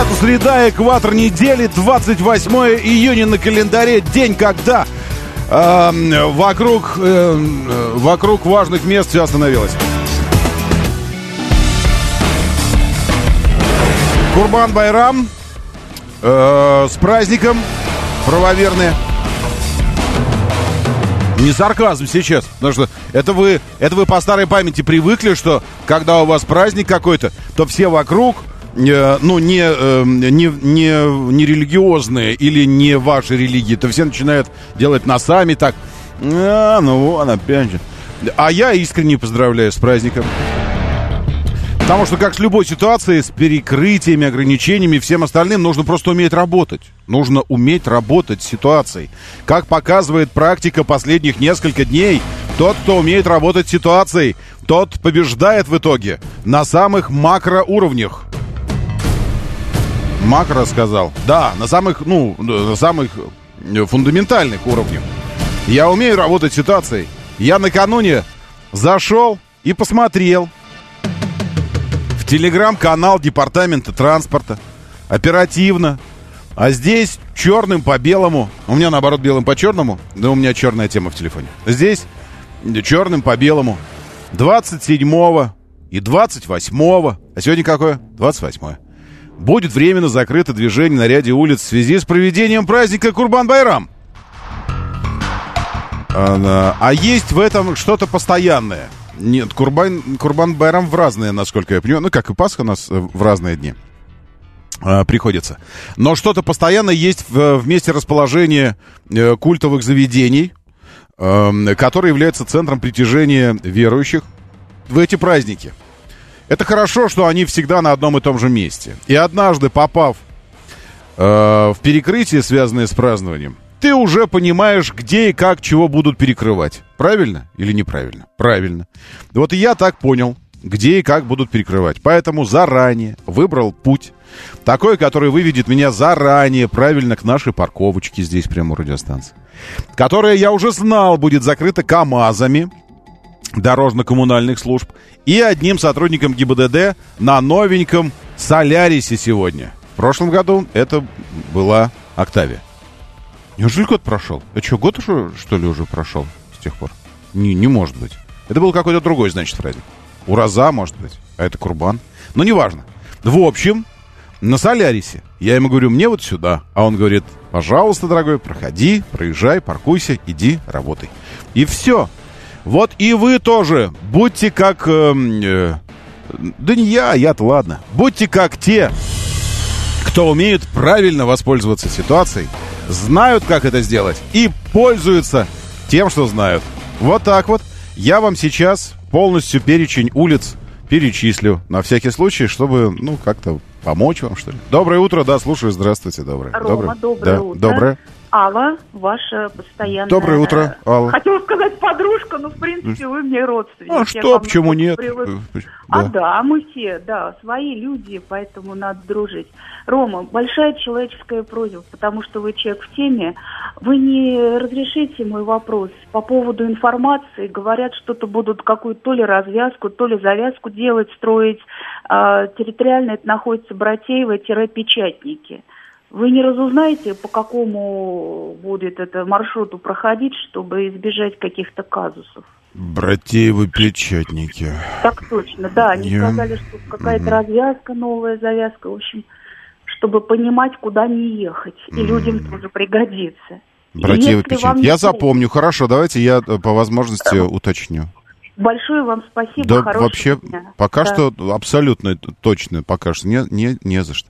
Это среда, экватор недели, 28 июня на календаре, день, когда э, вокруг, э, вокруг важных мест все остановилось. Курбан Байрам. Э, с праздником, правоверные. Не сарказм сейчас, потому что это вы, это вы по старой памяти привыкли, что когда у вас праздник какой-то, то все вокруг, э, ну, не, э, не, не, не религиозные или не ваши религии, то все начинают делать носами так. А, ну вон опять же. А я искренне поздравляю с праздником. Потому что, как с любой ситуацией, с перекрытиями, ограничениями, всем остальным, нужно просто уметь работать. Нужно уметь работать с ситуацией. Как показывает практика последних нескольких дней, тот, кто умеет работать с ситуацией, тот побеждает в итоге на самых макроуровнях. Макро сказал. Да, на самых, ну, на самых фундаментальных уровнях. Я умею работать с ситуацией. Я накануне зашел и посмотрел, телеграм-канал Департамента транспорта. Оперативно. А здесь черным по белому. У меня наоборот белым по черному. Да у меня черная тема в телефоне. Здесь черным по белому. 27 и 28. А сегодня какое? 28. Будет временно закрыто движение на ряде улиц в связи с проведением праздника Курбан-Байрам. А, а есть в этом что-то постоянное – нет, Курбан, Курбан Байрам в разные, насколько я понимаю. Ну, как и Пасха у нас э, в разные дни э, приходится. Но что-то постоянно есть в, в месте расположения э, культовых заведений, э, который является центром притяжения верующих в эти праздники. Это хорошо, что они всегда на одном и том же месте. И однажды, попав э, в перекрытие, связанное с празднованием, ты уже понимаешь, где и как чего будут перекрывать. Правильно или неправильно? Правильно. Вот и я так понял, где и как будут перекрывать. Поэтому заранее выбрал путь. Такой, который выведет меня заранее правильно к нашей парковочке здесь прямо у радиостанции. Которая, я уже знал, будет закрыта КАМАЗами дорожно-коммунальных служб и одним сотрудником ГИБДД на новеньком Солярисе сегодня. В прошлом году это была Октавия. Неужели год прошел? Это что, год уже, что ли, уже прошел с тех пор? Не, не может быть. Это был какой-то другой, значит, праздник. Ураза, может быть. А это Курбан. Но неважно. В общем, на Солярисе. Я ему говорю, мне вот сюда. А он говорит, пожалуйста, дорогой, проходи, проезжай, паркуйся, иди, работай. И все. Вот и вы тоже будьте как... Э, э, да не я, я-то ладно. Будьте как те, кто умеет правильно воспользоваться ситуацией, знают, как это сделать и пользуются тем, что знают. Вот так вот. Я вам сейчас полностью перечень улиц перечислю на всякий случай, чтобы, ну, как-то помочь вам, что ли. Доброе утро, да, слушаю, здравствуйте, доброе. Рома, доброе, доброе да, утро. Доброе. Алла, ваша постоянная... Доброе утро, Алла. Хотела сказать подружка, но, в принципе, вы мне родственник. А что, почему нет? Привык... Да. А да, мы все, да, свои люди, поэтому надо дружить. Рома, большая человеческая просьба, потому что вы человек в теме. Вы не разрешите мой вопрос по поводу информации. Говорят, что-то будут какую-то то ли развязку, то ли завязку делать, строить. А, территориально это находится Братеево-Печатники. Вы не разузнаете, по какому будет это маршруту проходить, чтобы избежать каких-то казусов? Братеевы печатники. Так точно, да. Они Я... сказали, что какая-то mm. развязка, новая завязка. В общем, чтобы понимать, куда не ехать. И mm. людям тоже пригодится. Братьевы печатники. Я запомню. Хорошо, давайте я э, по возможности уточню. Большое вам спасибо. Да, вообще, дня. пока да. что абсолютно точно, пока что не, не, не за что.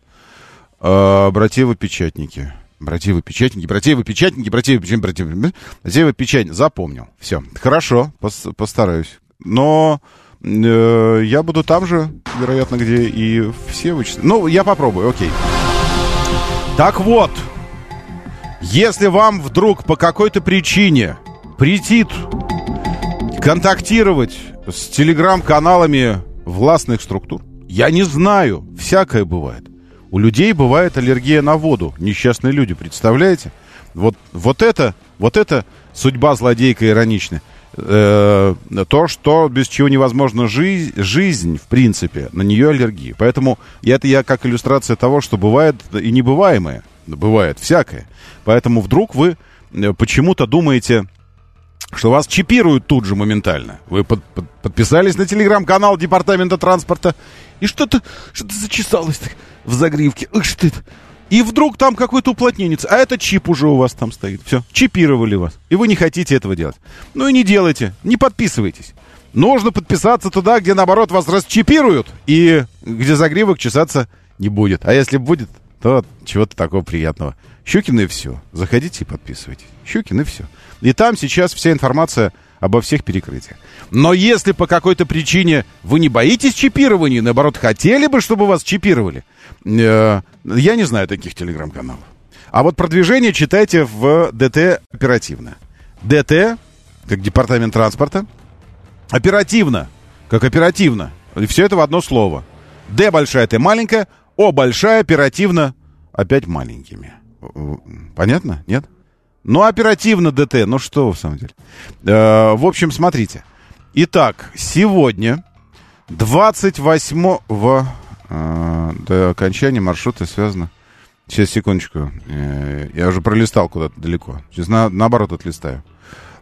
А, братьевы-печатники. Братьевы-печатники, братьевы-печатники, братьевы-печатники, братьевы-печатники. Братьевы-печатники. Запомнил. Все. Хорошо, пос, постараюсь. Но э, я буду там же, вероятно, где и все вычислены. Ну, я попробую, окей. Так вот, если вам вдруг по какой-то причине претит контактировать с телеграм-каналами властных структур, я не знаю, всякое бывает. У людей бывает аллергия на воду. Несчастные люди, представляете? Вот, вот это, вот это судьба злодейка ироничная. Э, то, что без чего невозможна жизнь, жизнь, в принципе, на нее аллергия. Поэтому это я как иллюстрация того, что бывает и небываемое. Бывает всякое. Поэтому вдруг вы э, почему-то думаете, что вас чипируют тут же моментально. Вы под, под, подписались на телеграм-канал Департамента транспорта, и что-то что зачесалось в загривке. Что это? И вдруг там какой-то уплотненец, а это чип уже у вас там стоит. Все, чипировали вас. И вы не хотите этого делать. Ну и не делайте, не подписывайтесь. Нужно подписаться туда, где, наоборот, вас расчипируют, и где загривок чесаться не будет. А если будет, то чего-то такого приятного. Щукин и все. Заходите и подписывайтесь. Щукин и все. И там сейчас вся информация обо всех перекрытиях. Но если по какой-то причине вы не боитесь чипирования, наоборот, хотели бы, чтобы вас чипировали, э, я не знаю таких телеграм-каналов. А вот продвижение читайте в ДТ оперативно. ДТ, как департамент транспорта, оперативно, как оперативно. И все это в одно слово. Д большая, Т маленькая, О большая, оперативно, опять маленькими. Понятно? Нет? Ну, оперативно ДТ, ну что в самом деле. Э, в общем, смотрите. Итак, сегодня, 28-го, э, до окончания маршрута связано... Сейчас, секундочку. Э, я уже пролистал куда-то далеко. Сейчас на, наоборот отлистаю.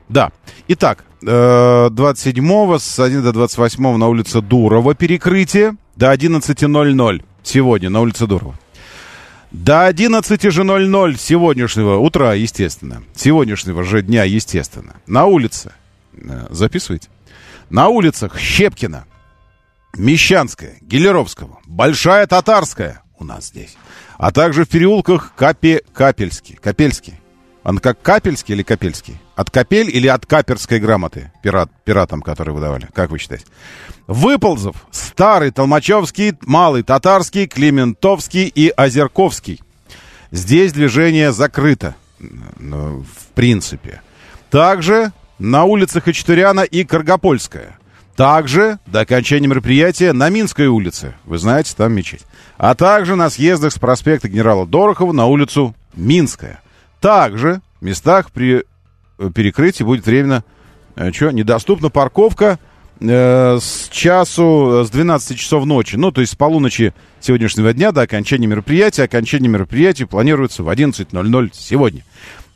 Да. Итак, э, 27-го с 1 до 28 на улице Дурова перекрытие до 11.00 сегодня на улице Дурова. До 11 же 00 сегодняшнего утра, естественно. Сегодняшнего же дня, естественно. На улице. Э, записывайте. На улицах Щепкина, Мещанская, Гелеровского, Большая Татарская у нас здесь. А также в переулках Капе, Капельский. Капельский. Он как Капельский или Капельский? От Капель или от Каперской грамоты пират, пиратам, которые выдавали? Как вы считаете? Выползов, Старый, Толмачевский, Малый, Татарский, Климентовский и Озерковский. Здесь движение закрыто, ну, в принципе. Также на улицах Ичтуряна и Каргопольская. Также до окончания мероприятия на Минской улице. Вы знаете, там мечеть. А также на съездах с проспекта генерала Дорохова на улицу Минская. Также в местах при э, перекрытии будет временно э, что, недоступна парковка э, с часу, с 12 часов ночи. Ну, то есть с полуночи сегодняшнего дня до окончания мероприятия. Окончание мероприятия планируется в 11.00 сегодня.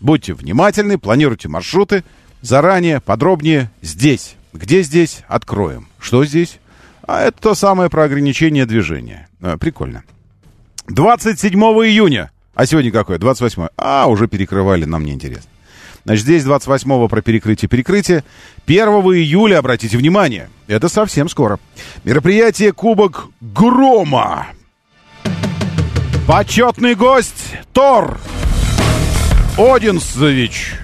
Будьте внимательны, планируйте маршруты заранее, подробнее здесь. Где здесь? Откроем. Что здесь? А это то самое про ограничение движения. А, прикольно. 27 июня. А сегодня какое? 28. А, уже перекрывали, нам не интересно. Значит, здесь 28-го про перекрытие перекрытие. 1 июля, обратите внимание, это совсем скоро. Мероприятие Кубок Грома. Почетный гость Тор Одинсович.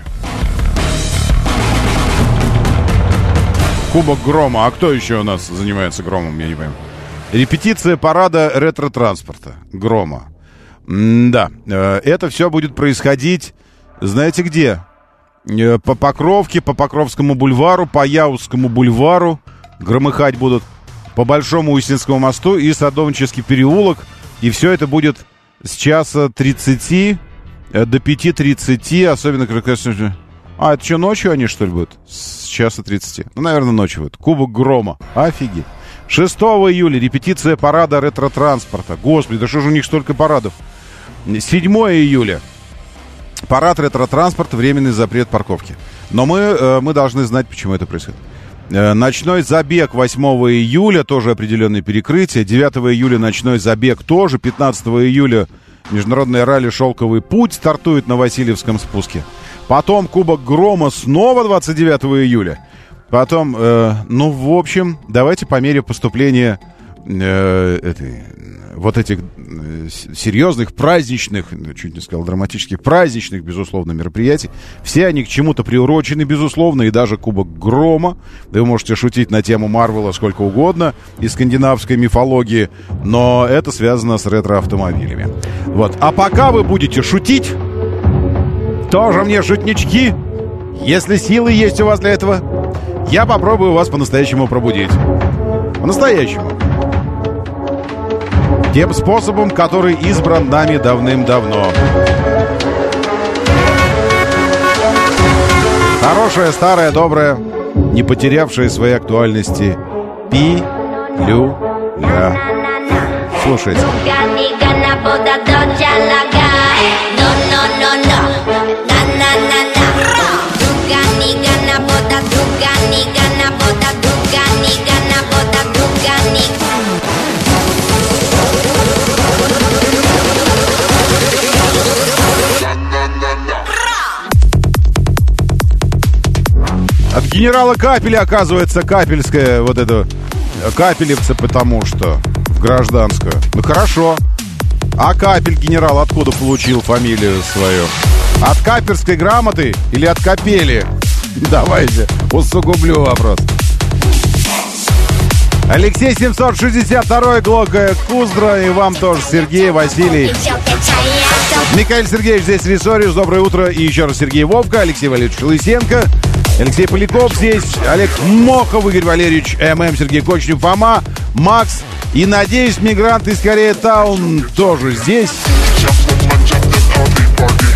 Кубок Грома. А кто еще у нас занимается Громом, я не понимаю. Репетиция парада ретро-транспорта. Грома. Да, э, это все будет происходить, знаете где? Э, по Покровке, по Покровскому бульвару, по Яузскому бульвару громыхать будут, по Большому Устинскому мосту и Садовнический переулок. И все это будет с часа 30 э, до 5.30, особенно когда... А, это что, ночью они, что ли, будут? С часа 30. Ну, наверное, ночью будет. Кубок Грома. Офигеть. 6 июля репетиция парада ретро-транспорта. Господи, да что же у них столько парадов? 7 июля Парад ретро-транспорт, временный запрет парковки. Но мы, э, мы должны знать, почему это происходит. Э, ночной забег 8 июля, тоже определенные перекрытия. 9 июля ночной забег тоже. 15 июля международное ралли «Шелковый путь» стартует на Васильевском спуске. Потом Кубок Грома снова 29 июля. Потом, э, ну, в общем, давайте по мере поступления э, этой, вот этих серьезных, праздничных, чуть не сказал драматических, праздничных, безусловно, мероприятий. Все они к чему-то приурочены, безусловно, и даже Кубок Грома. Вы можете шутить на тему Марвела сколько угодно из скандинавской мифологии, но это связано с ретро-автомобилями. Вот. А пока вы будете шутить, тоже мне шутнички, если силы есть у вас для этого, я попробую вас по-настоящему пробудить. По-настоящему. Тем способом, который избран нами давным-давно. Хорошая, старая, добрая, не потерявшая своей актуальности пи-лю-ля. Слушайте. Генерала Капеля, оказывается, капельская вот это капелевца, потому что в гражданскую. Ну хорошо. А капель генерал откуда получил фамилию свою? От каперской грамоты или от капели? Давайте усугублю вопрос. Алексей 762 Глока Куздра и вам тоже Сергей, Василий. Михаил Сергеевич здесь Рисориус. Доброе утро. И еще раз Сергей Вовка, Алексей Валерьевич Лысенко, Алексей Поляков здесь, Олег Мохов, Игорь Валерьевич, ММ, Сергей Кочнев, Фома, Макс. И, надеюсь, мигрант из Корея Таун тоже здесь.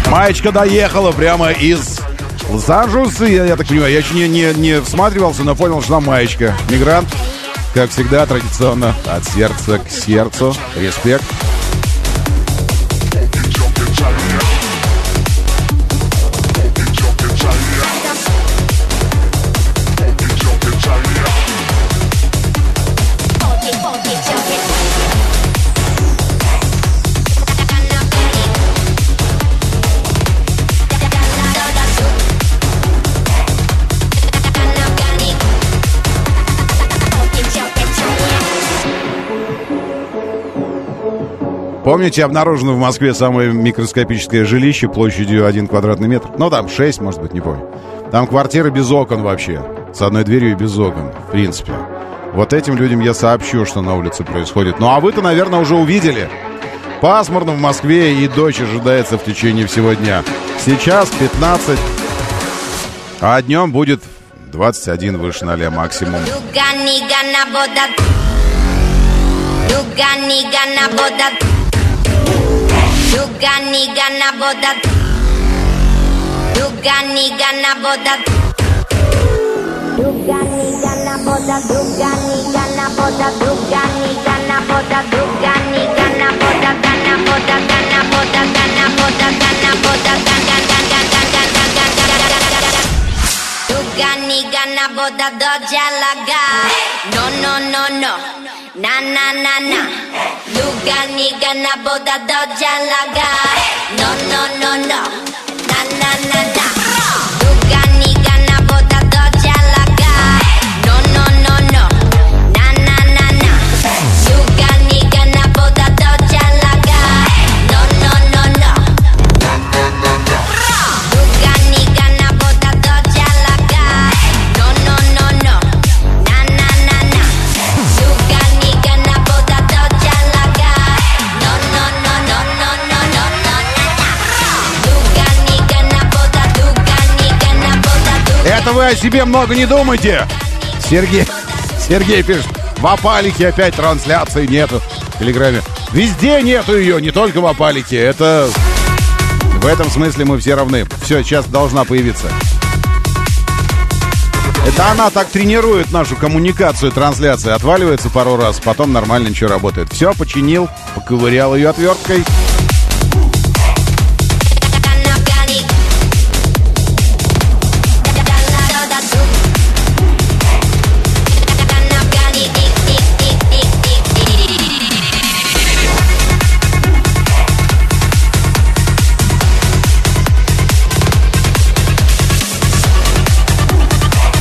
Маечка доехала прямо из Лос-Анджелеса. Я, я так понимаю, я еще не, не, не всматривался, но понял, что там маечка. Мигрант, как всегда, традиционно от сердца к сердцу. Респект. Помните, обнаружено в Москве самое микроскопическое жилище площадью 1 квадратный метр? Ну, там 6, может быть, не помню. Там квартира без окон вообще. С одной дверью и без окон, в принципе. Вот этим людям я сообщу, что на улице происходит. Ну, а вы-то, наверное, уже увидели. Пасмурно в Москве и дождь ожидается в течение всего дня. Сейчас 15, а днем будет 21 выше 0 максимум. Druga niga na boda. Druga niga na boda. Druga niga na boda. Druga niga na boda. Druga niga na boda. Druga niga na boda. Gana boda Gana boda Gana boda Gana boda Gana gana gana gana gana gana Druga niga na boda Dođa laga No no no no. 나나나나 누가 네가 나보다 더 잘 나가. 노노노노 나나나나 Это вы о себе много не думайте. Сергей, Сергей пишет, в Апалике опять трансляции нету в Телеграме. Везде нету ее, не только в Апалике. Это... В этом смысле мы все равны. Все, сейчас должна появиться. Это она так тренирует нашу коммуникацию, трансляции. Отваливается пару раз, потом нормально ничего работает. Все, починил, поковырял ее отверткой.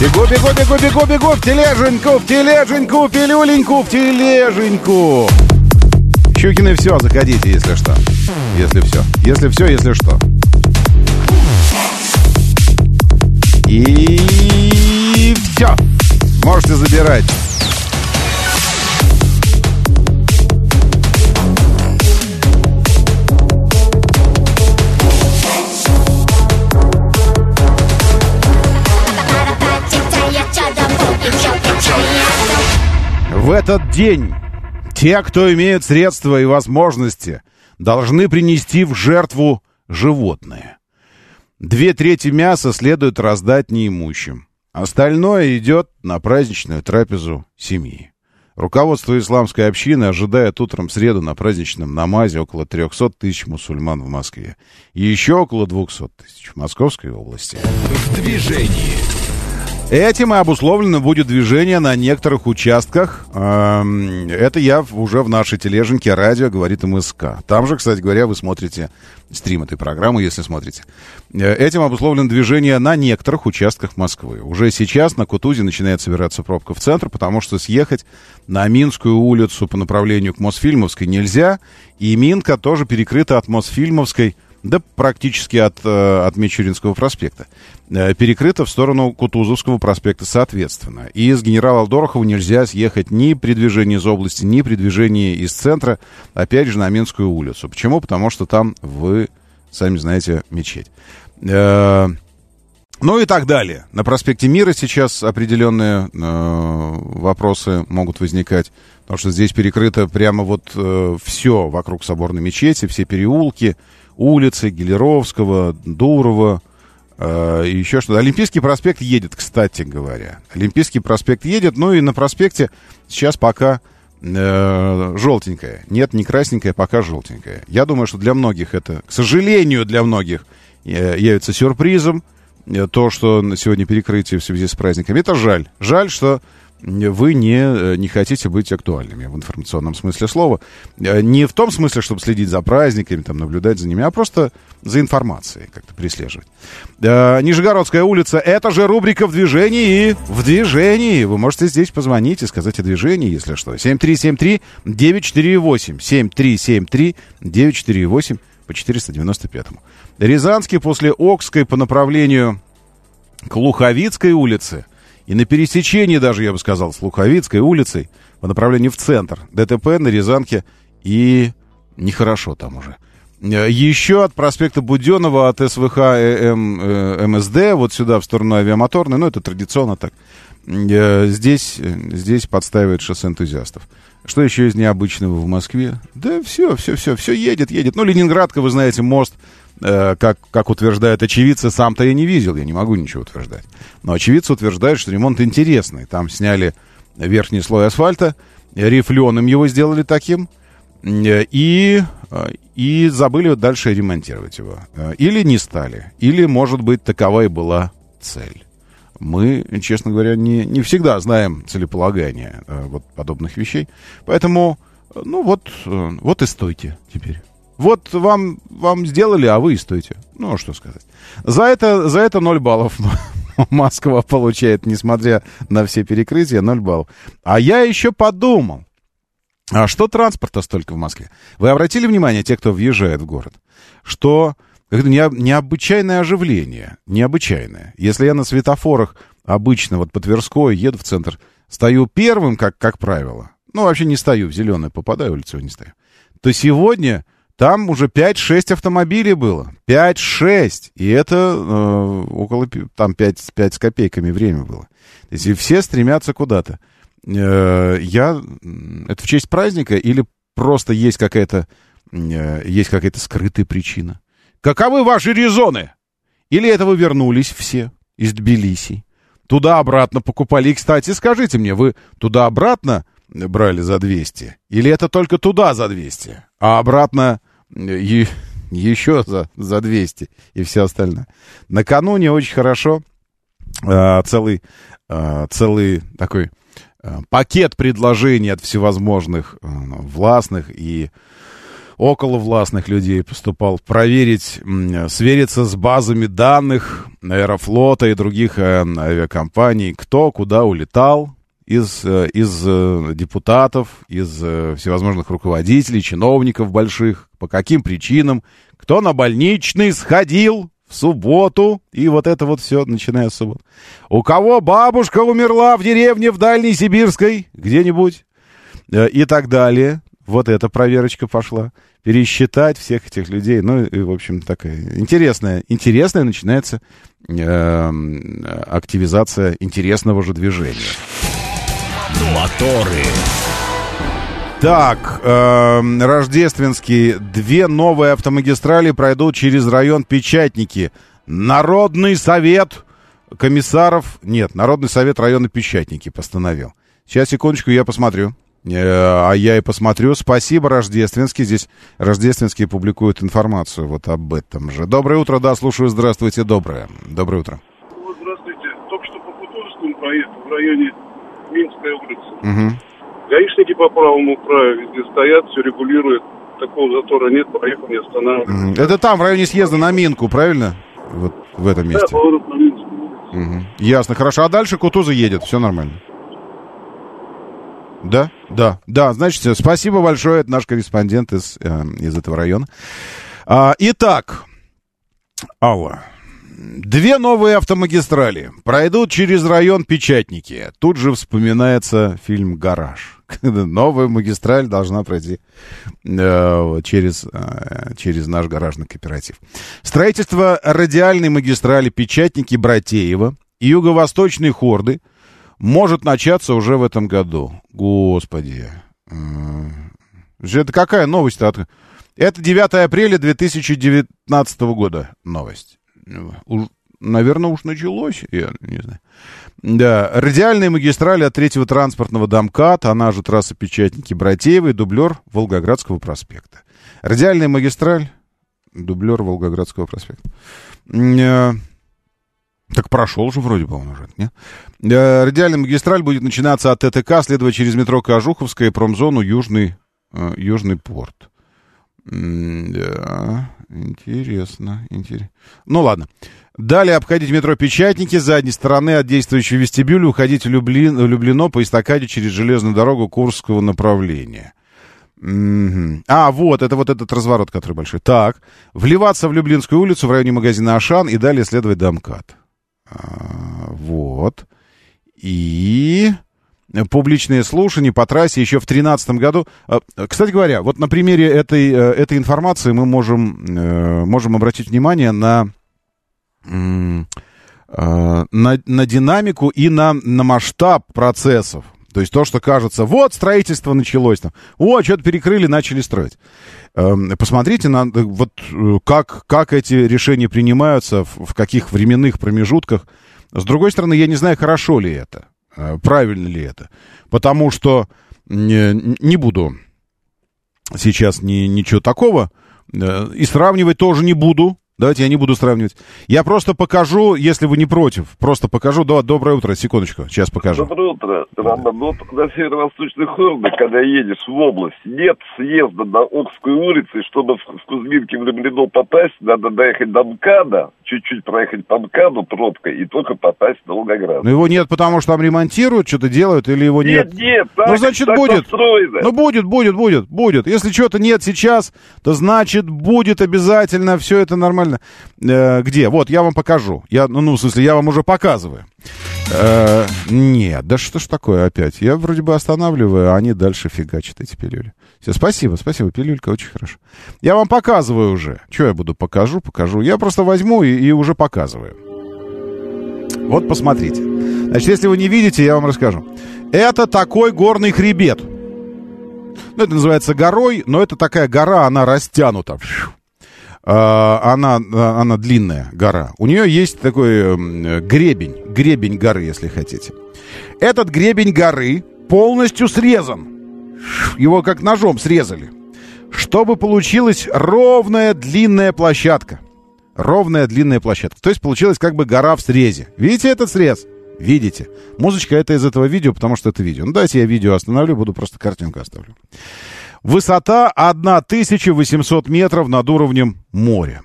Бегу, бегу, бегу, бегу, бегу в тележеньку, в тележеньку, в пилюленьку, в тележеньку. Щукины все, заходите, если что. Если все. Если все, если что. И все. Можете забирать. В этот день те, кто имеют средства и возможности, должны принести в жертву животное. Две трети мяса следует раздать неимущим. Остальное идет на праздничную трапезу семьи. Руководство исламской общины ожидает утром среду на праздничном намазе около 300 тысяч мусульман в Москве. И еще около 200 тысяч в Московской области. В движении. Этим и обусловлено будет движение на некоторых участках. Эм, это я уже в нашей тележеньке радио говорит МСК. Там же, кстати говоря, вы смотрите стрим этой программы, если смотрите. Э, этим обусловлено движение на некоторых участках Москвы. Уже сейчас на Кутузе начинает собираться пробка в центр, потому что съехать на Минскую улицу по направлению к Мосфильмовской нельзя. И Минка тоже перекрыта от Мосфильмовской да практически от, э, от Мичуринского проспекта. Э, перекрыто в сторону Кутузовского проспекта соответственно. И из генерала Дорохова нельзя съехать ни при движении из области, ни при движении из центра, опять же, на Минскую улицу. Почему? Потому что там вы, сами знаете, мечеть. Э, ну и так далее. На проспекте Мира сейчас определенные э, вопросы могут возникать, потому что здесь перекрыто прямо вот э, все вокруг соборной мечети, все переулки, улицы Гелеровского, Дурова, э, еще что-то. Олимпийский проспект едет, кстати говоря. Олимпийский проспект едет, ну и на проспекте сейчас пока э, желтенькая. Нет, не красненькая, пока желтенькая. Я думаю, что для многих это, к сожалению, для многих э, явится сюрпризом. Э, то, что сегодня перекрытие в связи с праздниками, это жаль. Жаль, что вы не, э, не хотите быть актуальными в информационном смысле слова. Э, не в том смысле, чтобы следить за праздниками, там, наблюдать за ними, а просто за информацией как-то прислеживать. Э, Нижегородская улица, это же рубрика «В движении» в движении. Вы можете здесь позвонить и сказать о движении, если что. 7373-948. 7373-948 по 495-му. Рязанский после Окской по направлению к Луховицкой улице – и на пересечении даже, я бы сказал, с Луховицкой улицей по направлению в центр. ДТП на Рязанке и нехорошо там уже. Э, Еще от проспекта Буденова, от СВХ М, э, МСД, вот сюда, в сторону авиамоторной, ну, это традиционно так. Здесь, здесь подстаивает шоссе энтузиастов. Что еще из необычного в Москве? Да все, все, все, все едет, едет. Ну, Ленинградка, вы знаете, мост как, как утверждают очевидцы, сам-то я не видел, я не могу ничего утверждать. Но очевидцы утверждают, что ремонт интересный. Там сняли верхний слой асфальта, рифленым его сделали таким, э, и, э, и забыли дальше ремонтировать его. Или не стали, или, может быть, такова и была цель. Мы, честно говоря, не, не всегда знаем целеполагание вот подобных вещей. Поэтому, ну вот, вот и стойте теперь. Вот вам, вам сделали, а вы и стоите. Ну, что сказать. За это, за это 0 баллов Москва получает, несмотря на все перекрытия, 0 баллов. А я еще подумал, а что транспорта столько в Москве? Вы обратили внимание, те, кто въезжает в город, что это необычайное оживление, необычайное. Если я на светофорах обычно вот по Тверской еду в центр, стою первым, как, как правило, ну, вообще не стою, в зеленую попадаю, улицу не стою, то сегодня там уже 5-6 автомобилей было. 5-6. И это э, около там 5, 5 с копейками время было. То есть и все стремятся куда-то. Э, я... Это в честь праздника или просто есть какая-то э, есть какая-то скрытая причина? Каковы ваши резоны? Или это вы вернулись все из Тбилиси? Туда-обратно покупали. И, кстати, скажите мне, вы туда-обратно брали за 200? Или это только туда за 200? А обратно и еще за, за 200 и все остальное. Накануне очень хорошо э, целый, э, целый такой э, пакет предложений от всевозможных э, властных и околовластных людей поступал проверить, свериться с базами данных Аэрофлота и других э, авиакомпаний, кто куда улетал, из, э, из э, депутатов, из всевозможных руководителей, чиновников больших, по каким причинам, кто на больничный сходил в субботу, и вот это вот все, начиная с субботы. У кого бабушка умерла в деревне в Дальней Сибирской, где-нибудь, и так далее. Вот эта проверочка пошла. Пересчитать всех этих людей. Ну, и, в общем, такая интересная, интересная начинается э, активизация интересного же движения. Моторы. Так, э, рождественские. Две новые автомагистрали пройдут через район Печатники. Народный совет комиссаров... Нет, Народный совет района Печатники постановил. Сейчас, секундочку, я посмотрю. Э, а я и посмотрю. Спасибо, Рождественский. Здесь Рождественский публикует информацию вот об этом же. Доброе утро, да, слушаю. Здравствуйте, доброе. Доброе утро. Здравствуйте. Только что по Кутузовскому проезду в районе Минской улицы. Угу. Гаишники по правому краю везде стоят, все регулируют. Такого затора нет, проехал, не останавливается. Угу. Это там, в районе съезда на Минку, правильно? Вот в этом месте. Да, поворот на Минскую угу. Ясно, хорошо. А дальше Кутуза едет, все нормально. Да, да, да. Значит, спасибо большое. Это наш корреспондент из, э, из этого района. А, итак, Алла. Две новые автомагистрали пройдут через район Печатники. Тут же вспоминается фильм «Гараж». Новая магистраль должна пройти э, через, э, через наш гаражный кооператив. Строительство радиальной магистрали Печатники-Братеева и юго-восточной хорды может начаться уже в этом году. Господи. Это какая новость -то? Это 9 апреля 2019 года новость. Уж, наверное, уж началось, я не знаю. Да, радиальная магистраль от третьего транспортного домката, она же трасса Печатники Братеевой, дублер Волгоградского проспекта. Радиальная магистраль, дублер Волгоградского проспекта. Э, так прошел же вроде, по-моему, уже, нет? Радиальная магистраль будет начинаться от ТТК, следуя через метро Кожуховская и промзону Южный, э, Южный порт. Да, интересно, интересно. Ну ладно. Далее обходить метро Печатники с задней стороны от действующего вестибюля, уходить в, Люблин, Люблино по эстакаде через железную дорогу Курского направления. А, вот, это вот этот разворот, который большой. Так, вливаться в Люблинскую улицу в районе магазина Ашан и далее следовать до МКАД. А, вот. И публичные слушания по трассе еще в 2013 году. А, кстати говоря, вот на примере этой, э, этой информации мы можем, э, можем обратить внимание на, на, на динамику и на, на масштаб процессов. То есть то, что кажется, вот строительство началось, там, о, что-то перекрыли, начали строить. Эм, посмотрите на вот э, как, как эти решения принимаются, в, каких временных промежутках. С другой стороны, я не знаю, хорошо ли это, э, правильно ли это. Потому что не, не буду сейчас ни, ничего такого. Э, и сравнивать тоже не буду. Давайте я не буду сравнивать. Я просто покажу, если вы не против, просто покажу. Да, доброе утро, секундочку, сейчас покажу. Доброе утро, Роман. Ну, на северо-восточных Хордах, когда едешь в область, нет съезда на Окскую улицу, и чтобы в, Кузьминке в Люблино попасть, надо доехать до МКАДа, чуть-чуть проехать по МКАДу пробкой, и только попасть на Волгоград. Но его нет, потому что там ремонтируют, что-то делают, или его нет? Нет, нет, так, Ну, значит, так будет. Построено. Ну, будет, будет, будет, будет. Если чего-то нет сейчас, то значит, будет обязательно, все это нормально. Э, где? Вот, я вам покажу. Я, ну, ну, в смысле, я вам уже показываю. Э, нет, да что ж такое опять? Я вроде бы останавливаю, а они дальше фигачат эти пилюли. Все, спасибо, спасибо, пилюлька, очень хорошо. Я вам показываю уже. Что я буду? Покажу, покажу. Я просто возьму и, и уже показываю. Вот посмотрите. Значит, если вы не видите, я вам расскажу. Это такой горный хребет. Ну, это называется горой, но это такая гора, она растянута. А, она, она длинная гора. У нее есть такой гребень, гребень горы, если хотите. Этот гребень горы полностью срезан. Его как ножом срезали. Чтобы получилась ровная длинная площадка. Ровная длинная площадка. То есть получилась как бы гора в срезе. Видите этот срез? Видите? Музычка это из этого видео, потому что это видео. Ну, давайте я видео остановлю, буду просто картинку оставлю. Высота 1800 метров над уровнем моря.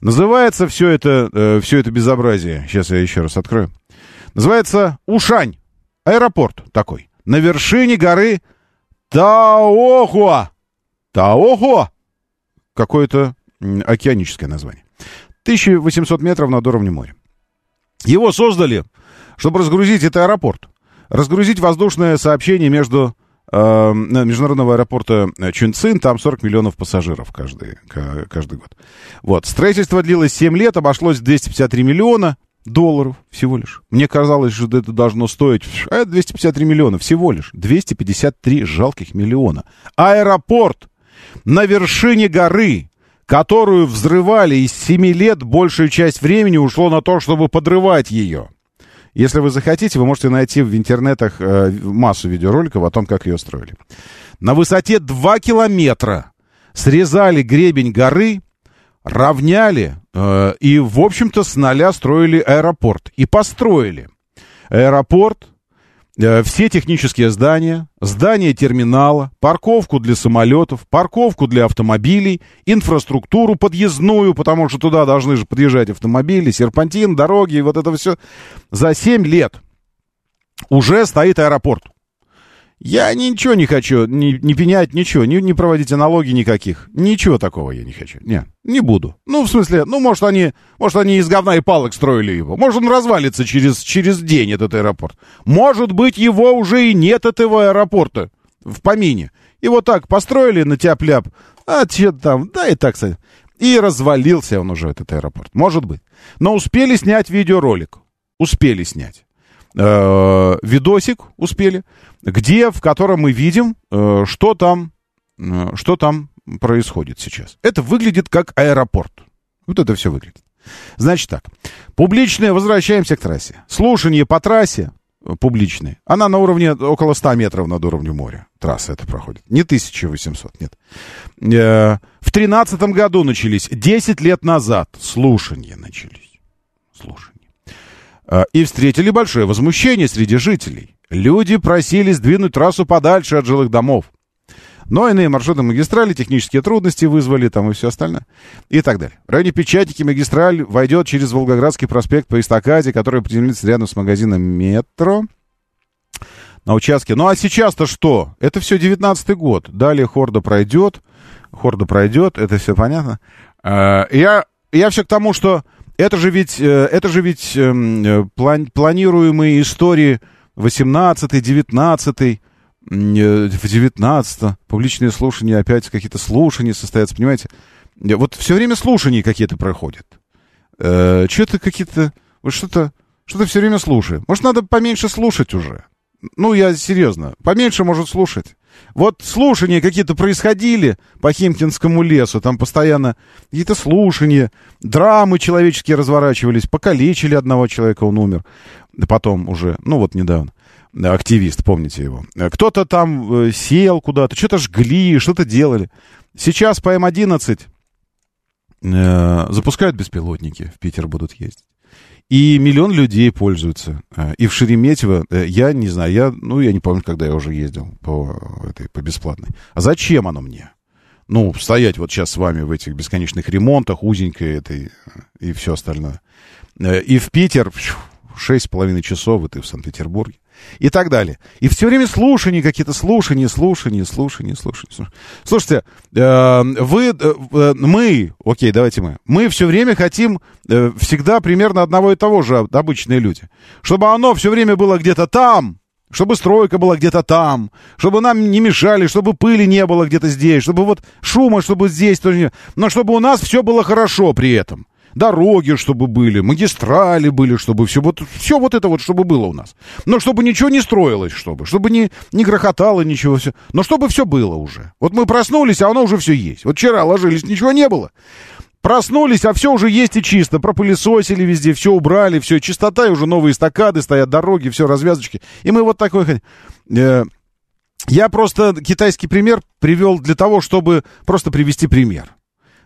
Называется все это, э, все это безобразие, сейчас я еще раз открою, называется Ушань. Аэропорт такой. На вершине горы Таохуа. Таохуа. Какое-то океаническое название. 1800 метров над уровнем моря. Его создали, чтобы разгрузить этот аэропорт. Разгрузить воздушное сообщение между э, международного аэропорта Чунцин, там 40 миллионов пассажиров каждый, каждый год. Вот. Строительство длилось 7 лет, обошлось 253 миллиона долларов всего лишь. Мне казалось, что это должно стоить... А это 253 миллиона всего лишь. 253 жалких миллиона. Аэропорт на вершине горы которую взрывали из семи лет, большую часть времени ушло на то, чтобы подрывать ее. Если вы захотите, вы можете найти в интернетах э, массу видеороликов о том, как ее строили. На высоте 2 километра срезали гребень горы, равняли э, и, в общем-то, с нуля строили аэропорт. И построили аэропорт, все технические здания, здание терминала, парковку для самолетов, парковку для автомобилей, инфраструктуру подъездную, потому что туда должны же подъезжать автомобили, серпантин, дороги, вот это все. За 7 лет уже стоит аэропорт. Я ничего не хочу, не, не пенять, ничего, не, не проводить аналогий никаких. Ничего такого я не хочу. Не, не буду. Ну, в смысле, ну, может, они, может, они из говна и палок строили его. Может, он развалится через, через день, этот аэропорт. Может быть, его уже и нет, этого аэропорта в помине. Вот так построили на тяп-ляп. А, че там, да и так, кстати. И развалился он уже, этот аэропорт. Может быть. Но успели снять видеоролик. Успели снять. Э, видосик успели где, в котором мы видим, э, что там, э, что там происходит сейчас. Это выглядит как аэропорт. Вот это все выглядит. Значит так, публичное, возвращаемся к трассе. Слушание по трассе э, публичные. Она на уровне около 100 метров над уровнем моря. Трасса это проходит. Не 1800, нет. В 13 году начались. 10 лет назад слушания начались. Слушания. И встретили большое возмущение среди жителей. Люди просили сдвинуть трассу подальше от жилых домов. Но иные маршруты магистрали технические трудности вызвали там и все остальное. И так далее. В районе Печатики магистраль войдет через Волгоградский проспект по эстакаде, который приземлится рядом с магазином «Метро» на участке. Ну а сейчас-то что? Это все 19 год. Далее Хорда пройдет. Хорда пройдет, это все понятно. А, я, я все к тому, что это же ведь, э, это же ведь эм, э, плани, планируемые истории 18 19 в 19 публичные слушания, опять какие-то слушания состоятся, понимаете? Вот все время слушания какие-то проходят. Э, что-то какие-то... Вот что-то... Что-то все время слушаю. Может, надо поменьше слушать уже? Ну, я серьезно. Поменьше, может, слушать. Вот слушания какие-то происходили по Химкинскому лесу, там постоянно какие-то слушания, драмы человеческие разворачивались, покалечили одного человека, он умер. Потом уже, ну вот недавно, активист, помните его. Кто-то там э, сел куда-то, что-то жгли, что-то делали. Сейчас по М-11 э, запускают беспилотники, в Питер будут ездить. И миллион людей пользуются. Э, и в Шереметьево, э, я не знаю, я, ну, я не помню, когда я уже ездил по, этой, по бесплатной. А зачем оно мне? Ну, стоять вот сейчас с вами в этих бесконечных ремонтах, узенькой этой э, и все остальное. И в Питер, шесть с половиной часов, и ты в Санкт-Петербурге и так далее. И все время слушания какие-то, слушания, слушания, слушания, слушания. Слушайте, э, вы, э, э, мы, окей, давайте мы, мы все время хотим всегда примерно одного и того же, обычные люди. Чтобы оно все время было где-то там, чтобы стройка была где-то там, чтобы нам не мешали, чтобы пыли не было где-то здесь, чтобы вот шума, чтобы здесь. Но чтобы у нас все было хорошо при этом дороги, чтобы были, магистрали были, чтобы все вот, все вот это вот, чтобы было у нас. Но чтобы ничего не строилось, чтобы, чтобы не, не грохотало ничего, все. но чтобы все было уже. Вот мы проснулись, а оно уже все есть. Вот вчера ложились, ничего не было. Проснулись, а все уже есть и чисто. Пропылесосили везде, все убрали, все, чистота, и уже новые эстакады стоят, дороги, все, развязочки. И мы вот такой... Э, я просто китайский пример привел для того, чтобы просто привести пример.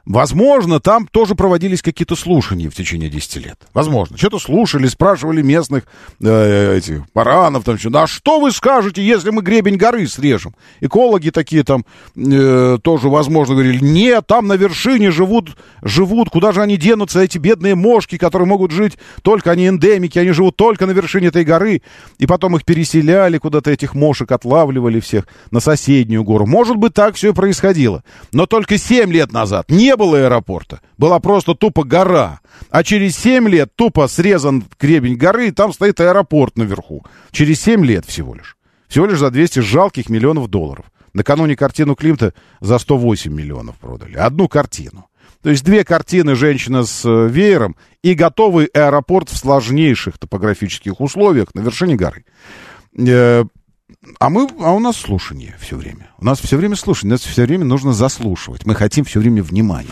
Возможно, там тоже проводились какие-то слушания в течение 10 лет. Возможно. Что-то слушали, спрашивали местных э, этих баранов, там, что, а что вы скажете, если мы гребень горы срежем? Экологи такие там э, тоже, возможно, говорили, нет, там на вершине живут, живут, куда же они денутся, эти бедные мошки, которые могут жить только, они эндемики, они живут только на вершине этой горы. И потом их переселяли куда-то, этих мошек отлавливали всех на соседнюю гору. Может быть, так все и происходило. Но только 7 лет назад не не было аэропорта. Была просто тупо гора. А через 7 лет тупо срезан гребень горы, и там стоит аэропорт наверху. Через 7 лет всего лишь. Всего лишь за 200 жалких миллионов долларов. Накануне картину Климта за 108 миллионов продали. Одну картину. То есть две картины «Женщина с э, веером» и готовый аэропорт в сложнейших топографических условиях на вершине горы. А мы, а у нас слушание все время. У нас все время слушание, нас все время нужно заслушивать. Мы хотим все время внимания.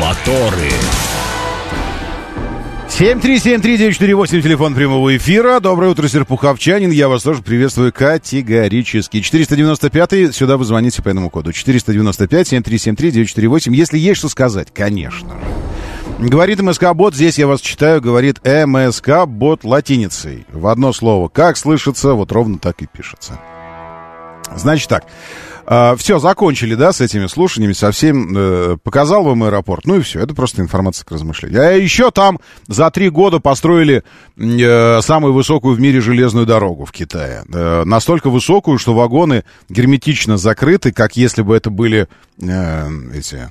Моторы. 7373948, телефон прямого эфира. Доброе утро, Серпуховчанин. Я вас тоже приветствую категорически. 495 сюда вы звоните по этому коду. 495-7373-948. Если есть что сказать, конечно же. Говорит МСК-бот, здесь я вас читаю, говорит МСК-бот латиницей. В одно слово. Как слышится, вот ровно так и пишется. Значит так. Uh, все, закончили, да, с этими слушаниями, совсем uh, показал вам аэропорт. Ну и все, это просто информация к размышлению. А еще там за три года построили uh, самую высокую в мире железную дорогу в Китае. Э, настолько высокую, что вагоны герметично закрыты, как если бы это были эти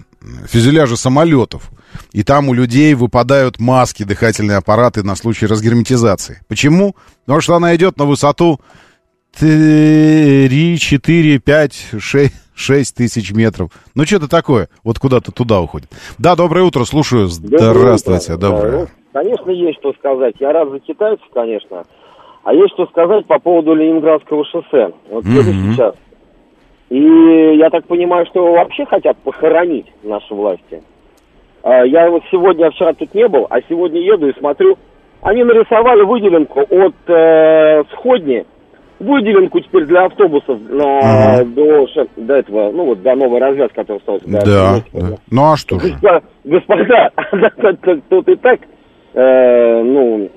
фюзеляжи самолетов. И там у людей выпадают маски, дыхательные аппараты на случай разгерметизации. Почему? Потому что она идет на высоту 3, 4, 5, 6, 6 тысяч метров. Ну, что-то такое. Вот куда-то туда уходит. Да, доброе утро, слушаю. Здравствуйте. Доброе. Ну, конечно, есть что сказать. Я рад за китайцев, конечно. А есть что сказать по поводу Ленинградского шоссе. Вот mm-hmm. сейчас. И я так понимаю, что вообще хотят похоронить наши власти. А, я вот сегодня, вчера тут не был, а сегодня еду и смотрю, они нарисовали выделенку от э, Сходни, выделенку теперь для автобусов на, ага. до, до этого, ну вот до новой развязки, которая осталась. Да, да. да. Ну а что же? Господа, тут и так, э, ну,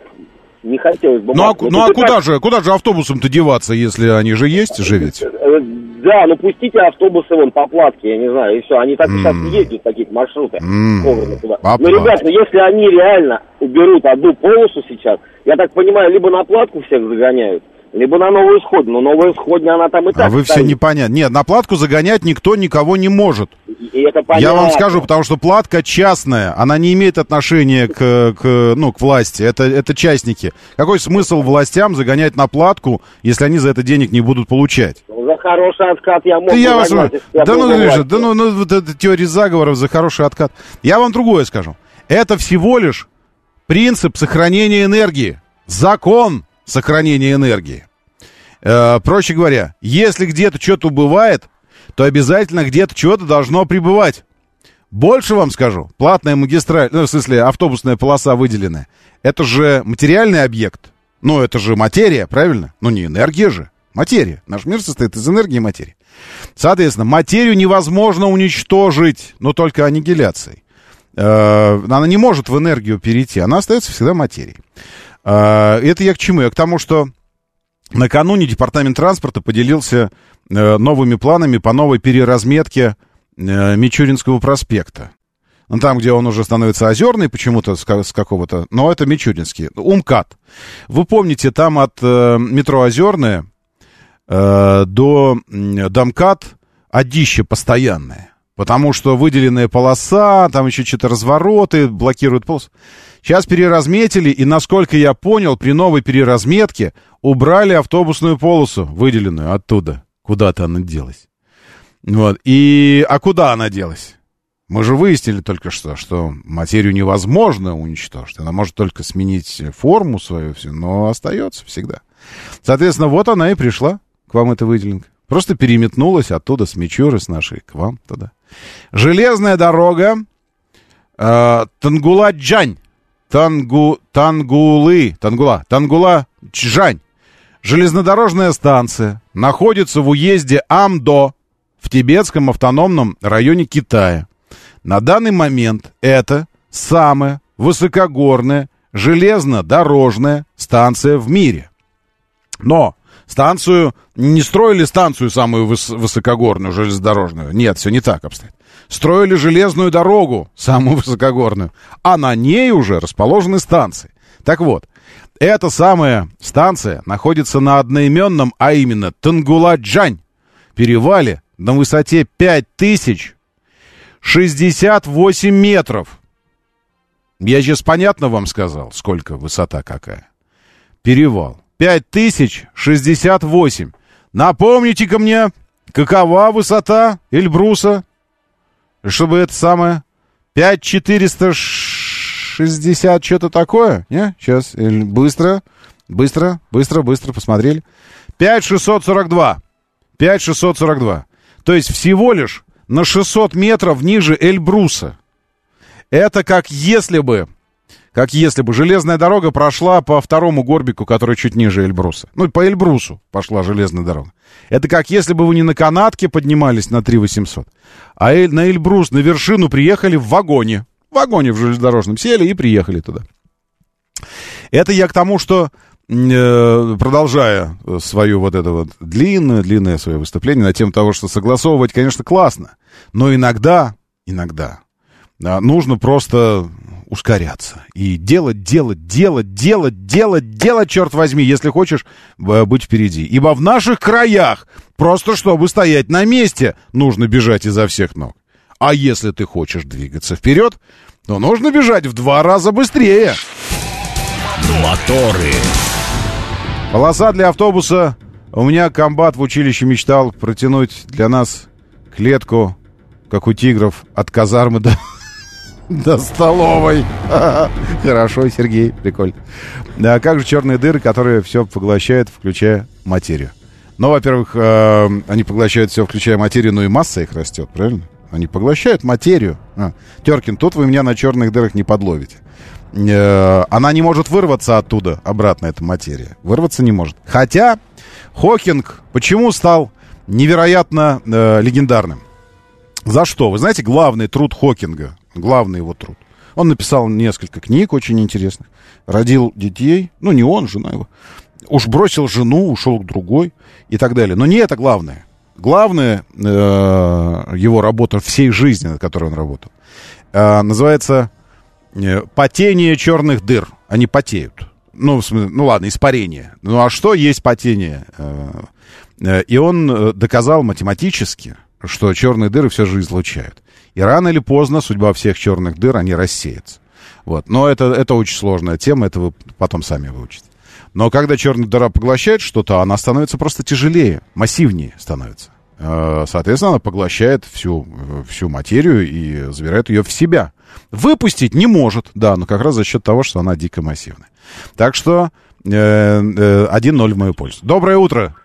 не хотелось бы... Ну а, ну, а куда же, куда же автобусом-то деваться, если они же есть же ведь? Да, ну пустите автобусы вон по платке, я не знаю, и все. Они так mm. сейчас ездят, таких маршрутах. Mm. Туда. Ну, ребят, ну если они реально уберут одну полосу сейчас, я так понимаю, либо на платку всех загоняют, либо на новую сходню. Но новая сходня, она там и так. А вы все непонятно. Нет, на платку загонять никто никого не может. И это понятно. Я вам скажу, потому что платка частная, она не имеет отношения к, к, ну, к власти. Это, это частники. Какой смысл властям загонять на платку, если они за это денег не будут получать? Ну, за хороший откат я мог да я вас... да, ну, Миша, да ну, ну, вот эта теория заговоров за хороший откат. Я вам другое скажу. Это всего лишь принцип сохранения энергии. Закон сохранения энергии. Э, проще говоря, если где-то что-то убывает, то обязательно где-то что-то должно прибывать. Больше вам скажу, платная магистраль, ну, в смысле, автобусная полоса выделенная, это же материальный объект. Ну, это же материя, правильно? Ну, не энергия же, материя. Наш мир состоит из энергии и материи. Соответственно, материю невозможно уничтожить, но только аннигиляцией. Э, она не может в энергию перейти, она остается всегда материей. Э, это я к чему? Я к тому, что накануне департамент транспорта поделился Э, новыми планами по новой переразметке э, Мичуринского проспекта. Ну, там, где он уже становится озерный почему-то с, какого-то... Но это Мичуринский. Умкат. Вы помните, там от э, метро Озерное до э, Домкат одище постоянное. Потому что выделенная полоса, там еще что-то развороты, блокируют полосу. Сейчас переразметили, и, насколько я понял, при новой переразметке убрали автобусную полосу, выделенную оттуда. Куда-то она делась. Вот. И... А куда она делась? Мы же выяснили только что, что материю невозможно уничтожить. Она может только сменить форму свою, все, но остается всегда. Соответственно, вот она и пришла к вам, эта выделенка. Просто переметнулась оттуда с Мичуры, с нашей, к вам туда. Железная дорога э, Тангула-Джань. Тангу, Тангулы. Тангула. Тангула-Чжань. Железнодорожная станция находится в уезде Амдо в тибетском автономном районе Китая. На данный момент это самая высокогорная железнодорожная станция в мире. Но станцию, не строили станцию самую выс- высокогорную железнодорожную. Нет, все не так обстоит. Строили железную дорогу, самую высокогорную, а на ней уже расположены станции. Так вот, эта самая станция находится на одноименном, а именно Тангула-Джань, перевале на высоте 5068 метров. Я сейчас понятно вам сказал, сколько высота какая. Перевал. 5068. Напомните-ка мне, какова высота Эльбруса? Чтобы это самое... 5460, что-то такое? Не? Сейчас, быстро, быстро, быстро, быстро посмотрели. 5642. 5642. То есть всего лишь на 600 метров ниже Эльбруса. Это как если бы, как если бы железная дорога прошла по второму горбику, который чуть ниже Эльбруса. Ну, по Эльбрусу пошла железная дорога. Это как если бы вы не на канатке поднимались на 3800, а на Эльбрус, на вершину приехали в вагоне. В вагоне в железнодорожном сели и приехали туда. Это я к тому, что э, продолжая свое вот это вот длинное, длинное свое выступление на тему того, что согласовывать, конечно, классно, но иногда, иногда а, нужно просто ускоряться и делать, делать, делать, делать, делать, делать, черт возьми, если хочешь быть впереди. Ибо в наших краях просто чтобы стоять на месте, нужно бежать изо всех ног. А если ты хочешь двигаться вперед, то нужно бежать в два раза быстрее. Моторы. Полоса для автобуса. У меня комбат в училище мечтал протянуть для нас клетку, как у тигров, от казармы до, до столовой. Хорошо, Сергей, прикольно. А как же черные дыры, которые все поглощают, включая материю? Ну, во-первых, э, они поглощают все, включая материю, но и масса их растет, правильно? Они поглощают материю. А, Теркин, тут вы меня на черных дырах не подловите. Э, она не может вырваться оттуда, обратно эта материя. Вырваться не может. Хотя Хокинг почему стал невероятно э, легендарным? За что? Вы знаете, главный труд Хокинга, главный его труд. Он написал несколько книг очень интересных, родил детей, ну не он, жена его. Уж бросил жену, ушел к другой и так далее. Но не это главное. Главное э, его работа всей жизни, над которой он работал, э, называется э, потение черных дыр. Они потеют. Ну, в смысле, ну ладно, испарение. Ну а что есть потение? Э, э, и он доказал математически, что черные дыры все же излучают. И рано или поздно судьба всех черных дыр, они рассеются. Вот. Но это, это очень сложная тема, это вы потом сами выучите. Но когда черная дыра поглощает что-то, она становится просто тяжелее, массивнее становится. Э, соответственно, она поглощает всю, всю материю и забирает ее в себя. Выпустить не может, да, но как раз за счет того, что она дико массивная. Так что э, э, 1-0 в мою пользу. Доброе утро.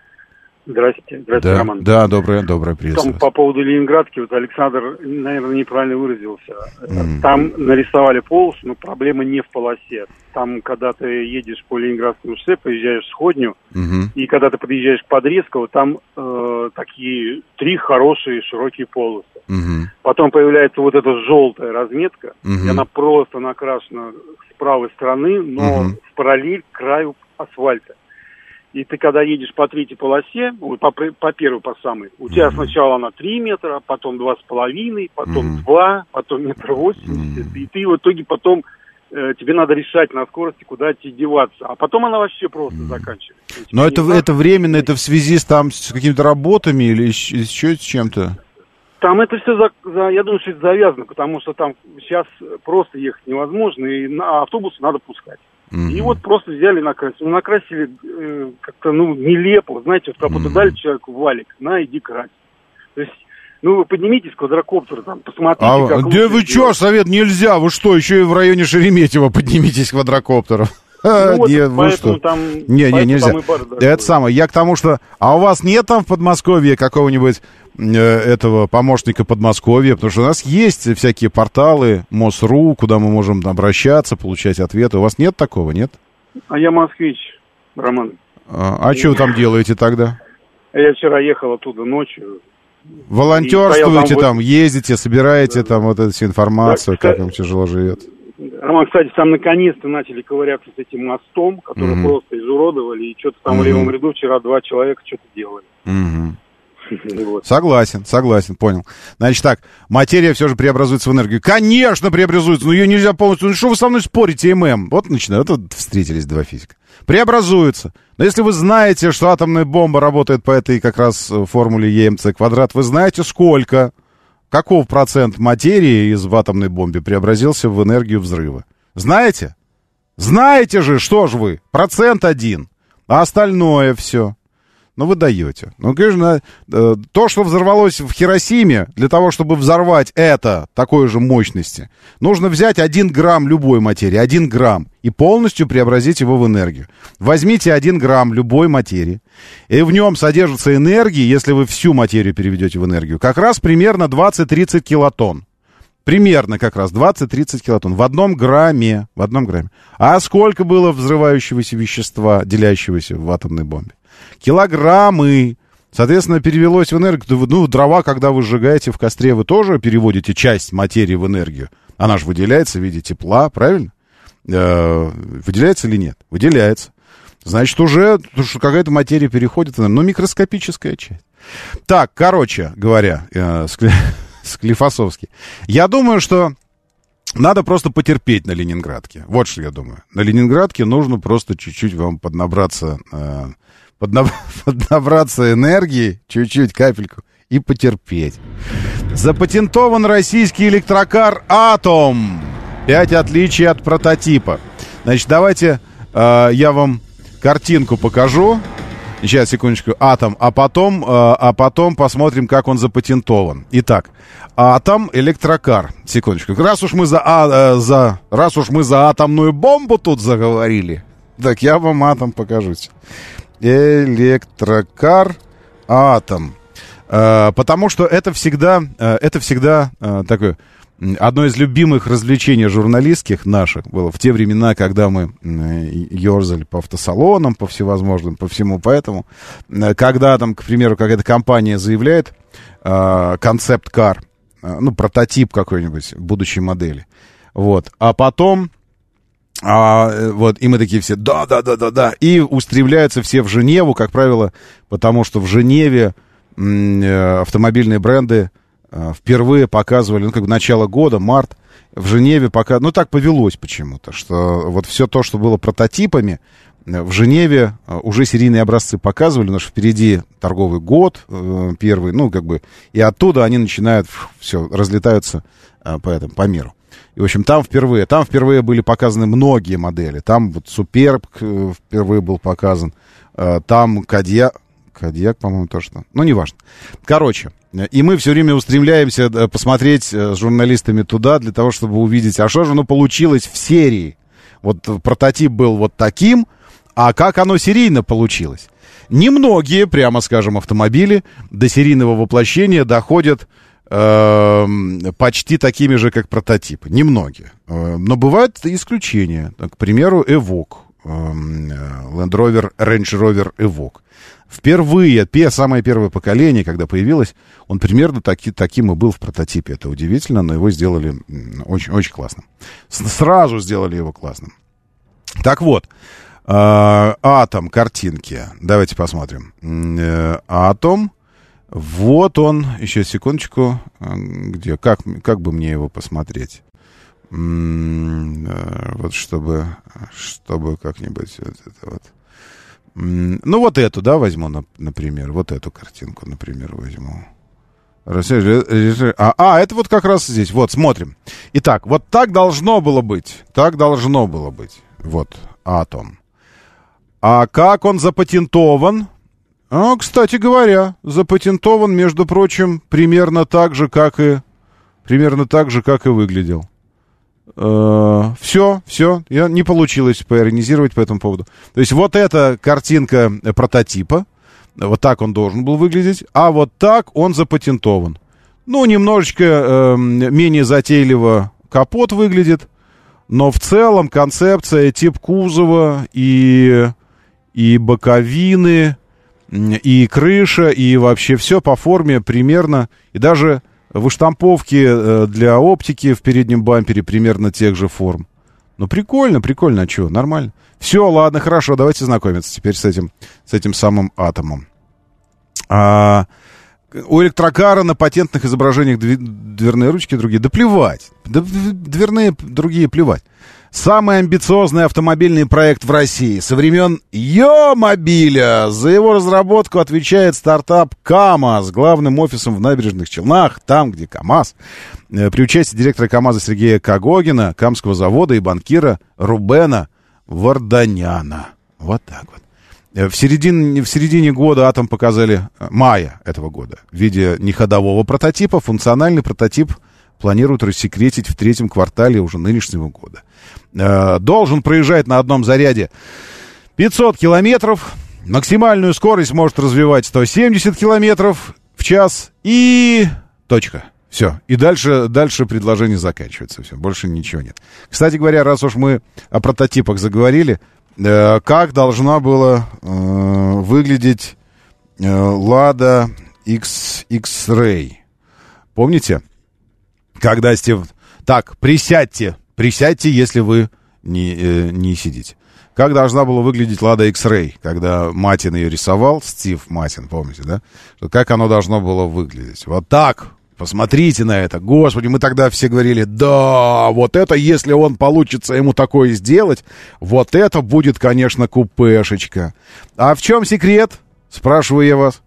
Здравствуйте, здравствуйте, да, Роман. Да, доброе, доброе приветствие. Там по поводу Ленинградки, вот Александр, наверное, неправильно выразился. Mm. Там нарисовали полосу, но проблема не в полосе. Там, когда ты едешь по Ленинградскому шоссе, поезжаешь в Сходню, mm-hmm. и когда ты подъезжаешь к Подрезкову, там э, такие три хорошие широкие полосы. Mm-hmm. Потом появляется вот эта желтая разметка, mm-hmm. и она просто накрашена с правой стороны, но mm-hmm. в параллель к краю асфальта. И ты когда едешь по третьей полосе, по, по первой, по самой, у тебя mm-hmm. сначала она 3 метра, потом два с половиной, потом mm-hmm. 2, потом метр восемьдесят. Mm-hmm. И ты в итоге потом, э, тебе надо решать на скорости, куда тебе деваться. А потом она вообще просто mm-hmm. заканчивается. Но это, это временно, это в связи с, там, с какими-то работами или еще с чем-то? Там это все, за, за, я думаю, что это завязано, потому что там сейчас просто ехать невозможно, и на автобус надо пускать. Mm-hmm. И вот просто взяли накрасили. Ну, накрасили э, как-то, ну, нелепо. Знаете, вот как будто mm-hmm. дали человеку валик, на, иди крась. То есть, ну, вы поднимитесь с квадрокоптера, там, посмотрите, а, как Да вы что, совет, нельзя, вы что, еще и в районе Шереметьево поднимитесь квадрокоптером. Ну, вот, Нет, вы что? Там, не, не, нельзя. Это самое. Я к тому, что... А у вас нет там в Подмосковье какого-нибудь э, этого помощника Подмосковья? Потому что у нас есть всякие порталы, МОСРУ, куда мы можем обращаться, получать ответы. У вас нет такого, нет? А я москвич, Роман. А, а что вы там делаете тогда? Я вчера ехал оттуда ночью, Волонтерствуете там, ездите, собираете там вот эту всю информацию, как вам тяжело живет. Роман, кстати, там наконец-то начали ковыряться с этим мостом, который Мгм. просто изуродовали, и что-то там в Мгм. левом ряду вчера два человека что-то делали. Мгм. Вот. Согласен, согласен, понял. Значит так, материя все же преобразуется в энергию. Конечно, преобразуется, но ее нельзя полностью... Ну что вы со мной спорите, ММ? Вот начинают, вот встретились два физика. Преобразуется. Но если вы знаете, что атомная бомба работает по этой как раз э, формуле ЕМЦ квадрат, вы знаете сколько, каков процент материи из в атомной бомбе преобразился в энергию взрыва. Знаете? Знаете же, что же вы? Процент один. А остальное все. Ну, вы даете. Ну, конечно, э, то, что взорвалось в Хиросиме, для того, чтобы взорвать это такой же мощности, нужно взять один грамм любой материи, один грамм, и полностью преобразить его в энергию. Возьмите один грамм любой материи, и в нем содержится энергия, если вы всю материю переведете в энергию, как раз примерно 20-30 килотонн. Примерно как раз 20-30 килотонн в одном грамме. В одном грамме. А сколько было взрывающегося вещества, делящегося в атомной бомбе? Килограммы. Соответственно, перевелось в энергию. Ну, дрова, когда вы сжигаете в костре, вы тоже переводите часть материи в энергию. Она же выделяется в виде тепла, правильно? Э, выделяется или нет? Выделяется. Значит, уже какая-то материя переходит, но микроскопическая часть. Так, короче говоря, э, Скли- Склифосовский. Я думаю, что надо просто потерпеть на Ленинградке. Вот что я думаю. На Ленинградке нужно просто чуть-чуть вам поднабраться, э, поднаб- поднабраться энергии, чуть-чуть, капельку, и потерпеть. Запатентован российский электрокар «Атом». Пять отличий от прототипа. Значит, давайте э, я вам картинку покажу. Сейчас, секундочку. Атом. А потом, э, а потом посмотрим, как он запатентован. Итак, Атом электрокар. Секундочку. Раз уж мы за, а, э, за, раз уж мы за атомную бомбу тут заговорили, так я вам атом покажу. Электрокар Атом. Э, потому что это всегда, э, это всегда э, такое одно из любимых развлечений журналистских наших было в те времена, когда мы ерзали по автосалонам, по всевозможным, по всему. Поэтому, когда там, к примеру, какая-то компания заявляет концепт-кар, ну, прототип какой-нибудь будущей модели, вот, а потом а, э, вот, и мы такие все, да, да, да, да, да. И устремляются все в Женеву, как правило, потому что в Женеве э, автомобильные бренды э, впервые показывали, ну, как бы начало года, март, в Женеве пока, ну, так повелось почему-то, что вот все то, что было прототипами, в Женеве уже серийные образцы показывали, потому что впереди торговый год первый, ну, как бы, и оттуда они начинают, все, разлетаются по этому, по миру. И, в общем, там впервые, там впервые были показаны многие модели. Там вот Суперб э, впервые был показан. Э, Там Кадьяк, Кадьяк, по-моему, тоже там. Ну, неважно. Короче, э, и мы все время устремляемся посмотреть с журналистами туда, для того, чтобы увидеть, а что же оно получилось в серии. Вот прототип был вот таким, а как оно серийно получилось? Немногие, прямо скажем, автомобили до серийного воплощения доходят почти такими же, как прототипы. Немногие. Э, Но бывают исключения. К примеру, Evoque. эм, э, Land Rover, Range Rover Evoque. Впервые, пе- самое первое поколение, когда появилось, он примерно таки, таким и был в прототипе. Это удивительно, но его сделали очень, очень классно. С- Сразу сделали его классным. Так вот, э, атом, картинки. Давайте посмотрим. Атом. Вот он. Еще секундочку. Э, Где? Как, как бы мне его посмотреть? Э, Вот чтобы, чтобы как-нибудь вот это вот. Ну, вот эту, да, возьму, нап- например. Вот эту картинку, например, возьму. Ре- режи- А, а, это вот как раз здесь. Вот, смотрим. Итак, вот так должно было быть. Так должно было быть. Вот, атом. А как он запатентован? А, кстати говоря, запатентован, между прочим, примерно так же, как и примерно так же, как и выглядел. все, все, я не получилось поиронизировать по этому поводу. То есть вот эта картинка э, прототипа, вот так он должен был выглядеть, а вот так он запатентован. Ну, немножечко э, менее затейливо капот выглядит, но в целом концепция, тип кузова и, и боковины, и крыша, и вообще все по форме примерно, и даже выштамповки э, для оптики в переднем бампере примерно тех же форм. Ну, прикольно, прикольно, а что, нормально. Все, ладно, хорошо, давайте знакомиться теперь с этим, с этим самым атомом. А, у электрокара на патентных изображениях дверные ручки другие. Да плевать. Да, дверные другие плевать. Самый амбициозный автомобильный проект в России со времен Йо-мобиля. За его разработку отвечает стартап КАМАЗ, главным офисом в набережных Челнах, там, где КАМАЗ. Э, при участии директора КАМАЗа Сергея Кагогина, Камского завода и банкира Рубена Варданяна. Вот так вот. Э, в середине, в середине года Атом показали, э, мая этого года, в виде неходового прототипа. Функциональный прототип планируют рассекретить в третьем квартале уже нынешнего года. Э, должен проезжать на одном заряде 500 километров. Максимальную скорость может развивать 170 километров в час. И точка. Все. И дальше, дальше предложение заканчивается. Все. Больше ничего нет. Кстати говоря, раз уж мы о прототипах заговорили, э, как должна была э, выглядеть э, Лада X, X-Ray? Помните? Когда Стив... Так, присядьте. Присядьте, если вы не, э, не сидите. Как должна была выглядеть Лада X-Ray, когда Матин ее рисовал, Стив Матин, помните, да? Как оно должно было выглядеть? Вот так. Посмотрите на это. Господи, мы тогда все говорили, да, вот это, если он получится ему такое сделать, вот это будет, конечно, купешечка. А в чем секрет? Спрашиваю я вас.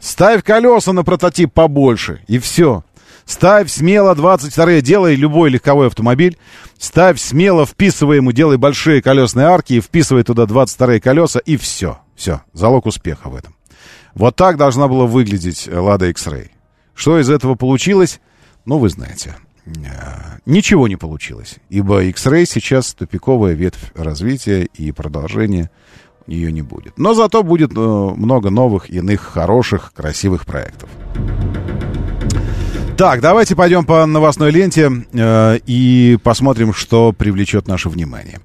Ставь колеса на прототип побольше, и все. Ставь смело 22 делай любой легковой автомобиль. Ставь смело, вписывай ему, делай большие колесные арки и вписывай туда 22 колеса, и все. Все, залог успеха в этом. Вот так должна была выглядеть Лада X-Ray. Что из этого получилось? Ну, вы знаете. Э, ничего не получилось, ибо X-Ray сейчас тупиковая ветвь развития и продолжения ее не будет. Но зато будет э, много новых, иных, хороших, красивых проектов. Так, давайте пойдем по новостной ленте э, и посмотрим, что привлечет наше внимание.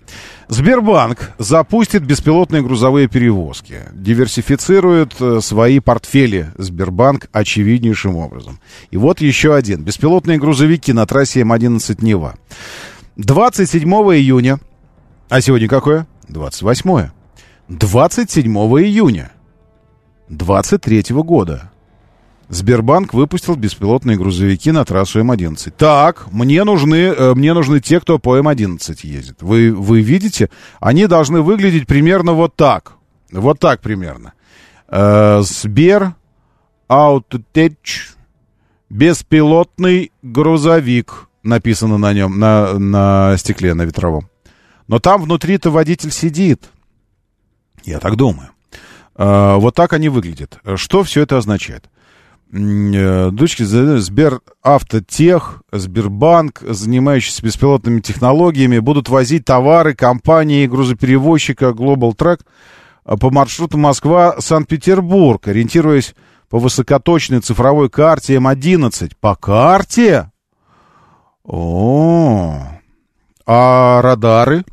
Сбербанк запустит беспилотные грузовые перевозки. Диверсифицирует э, свои портфели Сбербанк очевиднейшим образом. И вот еще один. Беспилотные грузовики на трассе М11 Нева. 27 июня. А сегодня какое? 28. 27 июня 23 года Сбербанк выпустил беспилотные грузовики на трассу М11. Так, мне нужны, э, мне нужны те, кто по М11 ездит. Вы, вы видите? Они должны выглядеть примерно вот так. Вот так примерно. Э, Сбер Аутотеч беспилотный грузовик написано на нем, на, на стекле, на ветровом. Но там внутри-то водитель сидит. Я так думаю. Э, вот так они выглядят. Что все это означает? Э, дочки Сбер Автотех, Сбербанк, занимающиеся беспилотными технологиями, будут возить товары компании грузоперевозчика Global Track э, по маршруту Москва-Санкт-Петербург, ориентируясь по высокоточной цифровой карте М11. По карте? О, а радары,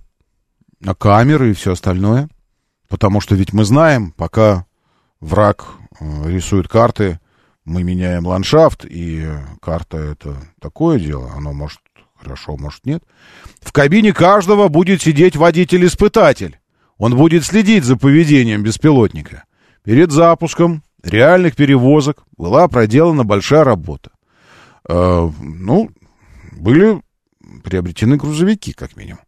а камеры и все остальное? Потому что ведь мы знаем, пока враг э, рисует карты, мы меняем ландшафт, и карта это такое дело, оно может хорошо, может нет. В кабине каждого будет сидеть водитель-испытатель. Он будет следить за поведением беспилотника. Перед запуском реальных перевозок была проделана большая работа. Э, ну, были приобретены грузовики, как минимум.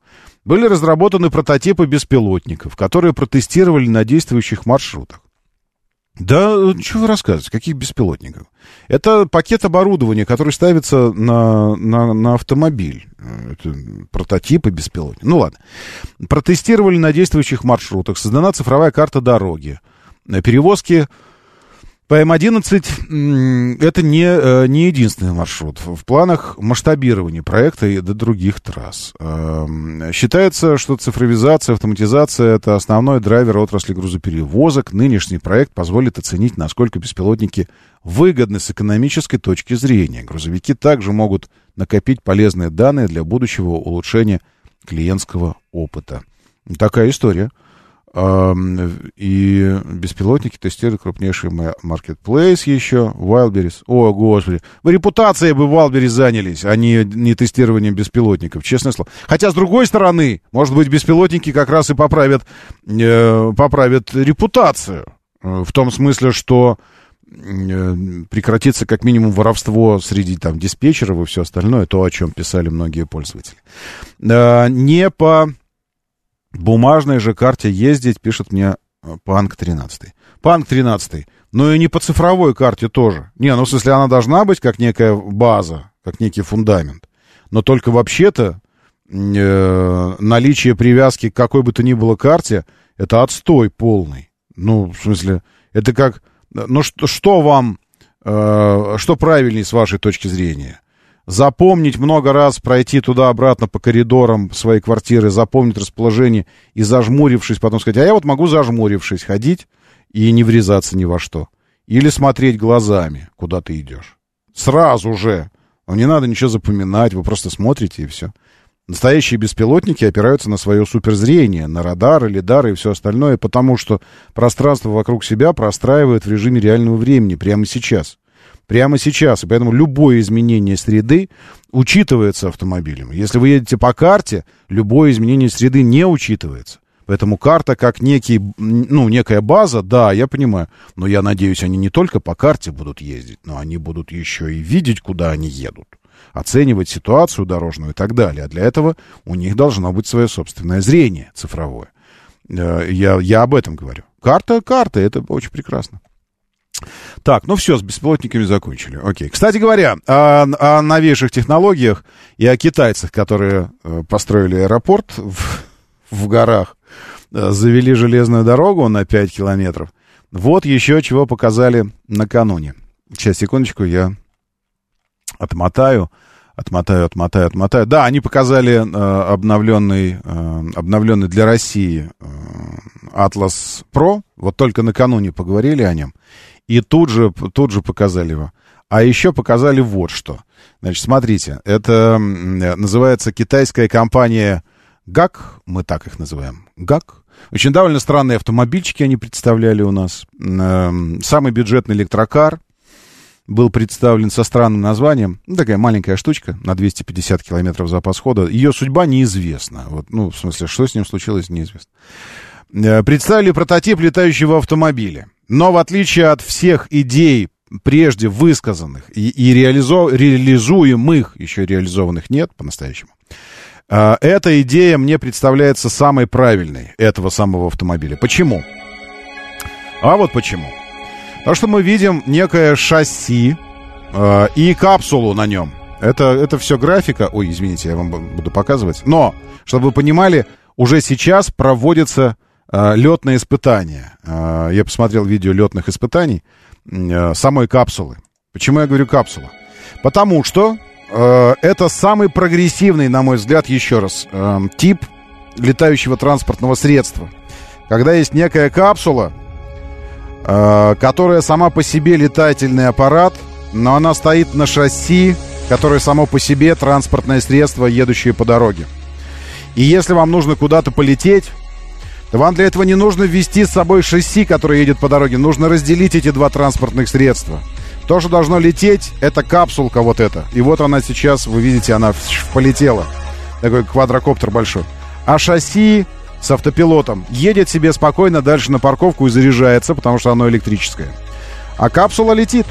Были разработаны прототипы беспилотников, которые протестировали на действующих маршрутах. Да, что вы рассказываете, каких беспилотников? Это пакет оборудования, который ставится на, на, на автомобиль. Это прототипы беспилотников. Ну ладно. Протестировали на действующих маршрутах. Создана цифровая карта дороги. Перевозки по М11 это не, э, не единственный маршрут. В планах масштабирования проекта и до других трасс. Эм, считается, что цифровизация, автоматизация — это основной драйвер отрасли грузоперевозок. Нынешний проект позволит оценить, насколько беспилотники выгодны с экономической точки зрения. Грузовики также могут накопить полезные данные для будущего улучшения клиентского опыта. Такая история. И беспилотники тестируют крупнейший маркетплейс еще, Wildberries. О, господи. Вы репутацией бы Wildberries занялись, а не, не тестированием беспилотников, честное слово. Хотя, с другой стороны, может быть, беспилотники как раз и поправят, э, поправят репутацию. Э, в том смысле, что э, прекратится как минимум воровство среди там диспетчеров и все остальное, то, о чем писали многие пользователи. Э, не по бумажной же карте ездить, пишет мне э, Панк 13. Панк 13. Но и не по цифровой карте тоже. Не, ну в смысле она должна быть как некая база, как некий фундамент. Но только вообще-то э, наличие привязки к какой бы то ни было карте, это отстой полный. Ну, в смысле, это как... Ну, что, что вам... Э, что правильнее с вашей точки зрения? Запомнить много раз, пройти туда-обратно по коридорам своей квартиры, запомнить расположение и зажмурившись, потом сказать, а я вот могу зажмурившись ходить и не врезаться ни во что. Или смотреть глазами, куда ты идешь. Сразу же. Но не надо ничего запоминать, вы просто смотрите и все. Настоящие беспилотники опираются на свое суперзрение, на радары, лидары и все остальное, потому что пространство вокруг себя простраивают в режиме реального времени прямо сейчас прямо сейчас. И поэтому любое изменение среды учитывается автомобилем. Если вы едете по карте, любое изменение среды не учитывается. Поэтому карта как некий, ну, некая база, да, я понимаю. Но я надеюсь, они не только по карте будут ездить, но они будут еще и видеть, куда они едут. Оценивать ситуацию дорожную и так далее. А для этого у них должно быть свое собственное зрение цифровое. Э, я, я об этом говорю. Карта, карта, это очень прекрасно. Так, ну все, с беспилотниками закончили. Окей. Кстати говоря, о, о новейших технологиях и о китайцах, которые э, построили аэропорт в, в горах, э, завели железную дорогу на 5 километров. Вот еще чего показали накануне. Сейчас, секундочку, я отмотаю. Отмотаю, отмотаю, отмотаю. Да, они показали э, обновленный, э, обновленный для России э, Atlas Pro. Вот только накануне поговорили о нем. И тут же, тут же показали его. А еще показали вот что. Значит, смотрите, это называется китайская компания ГАК, мы так их называем, ГАК. Очень довольно странные автомобильчики они представляли у нас. Эм, самый бюджетный электрокар был представлен со странным названием. Ну, такая маленькая штучка на 250 километров запас хода. Ее судьба неизвестна. Вот, ну, в смысле, что с ним случилось, неизвестно. Э, представили прототип летающего автомобиля. Но в отличие от всех идей, прежде высказанных и, и реализо, реализуемых, еще реализованных нет по-настоящему, э, эта идея мне представляется самой правильной этого самого автомобиля. Почему? А вот почему. Потому что мы видим некое шасси э, и капсулу на нем. Это, это все графика. Ой, извините, я вам буду показывать. Но, чтобы вы понимали, уже сейчас проводится э, летное испытание. Э, я посмотрел видео летных испытаний э, самой капсулы. Почему я говорю капсула? Потому что это самый прогрессивный, на мой взгляд, еще раз, тип летающего транспортного средства. Когда есть некая капсула, которая сама по себе летательный аппарат, но она стоит на шасси, которое само по себе транспортное средство, едущее по дороге. И если вам нужно куда-то полететь, вам для этого не нужно ввести с собой шасси, которое едет по дороге. Нужно разделить эти два транспортных средства. То, что должно лететь, это капсулка вот эта. И вот она сейчас, вы видите, она полетела. Такой квадрокоптер большой. А шасси с автопилотом едет себе спокойно дальше на парковку и заряжается, потому что оно электрическое. А капсула летит.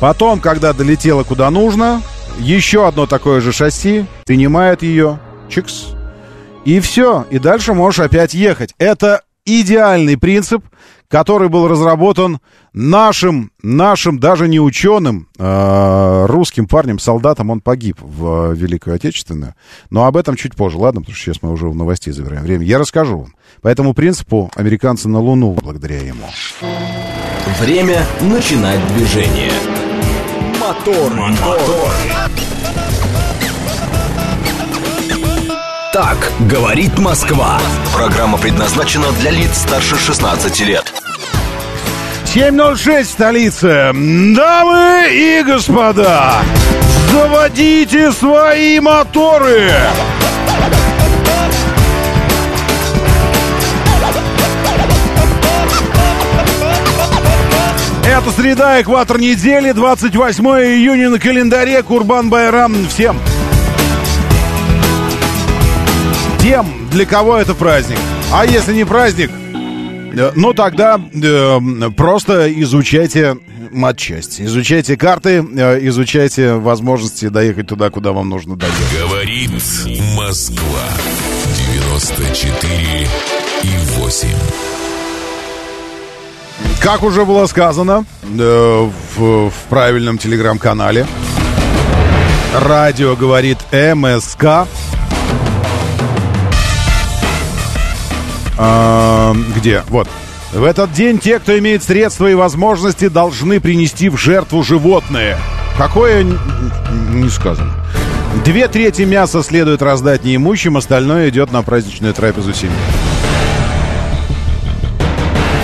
Потом, когда долетела куда нужно, еще одно такое же шасси принимает ее, чикс, и все, и дальше можешь опять ехать. Это идеальный принцип, который был разработан нашим, нашим даже не ученым, э, русским парнем, солдатом. Он погиб в Великую Отечественную. Но об этом чуть позже, ладно? Потому что сейчас мы уже в новостей забираем время. Я расскажу вам. По этому принципу американцы на Луну благодаря ему. Время начинать движение. Мотор, мотор. так говорит Москва. Программа предназначена для лиц старше 16 лет. 7.06, столица. Дамы и господа, заводите свои моторы. Это среда, экватор недели, 28 июня на календаре, Курбан Байрам. Всем Тем, для кого это праздник. А если не праздник, э, ну тогда э, просто изучайте матчасть. Изучайте карты, э, изучайте возможности доехать туда, куда вам нужно доехать. Говорит Москва. 94 и 8. Как уже было сказано э, в, в правильном телеграм-канале, радио говорит МСК. Где? Вот. В этот день те, кто имеет средства и возможности, должны принести в жертву животное. Какое, не сказано. Две трети мяса следует раздать неимущим, остальное идет на праздничную трапезу семьи.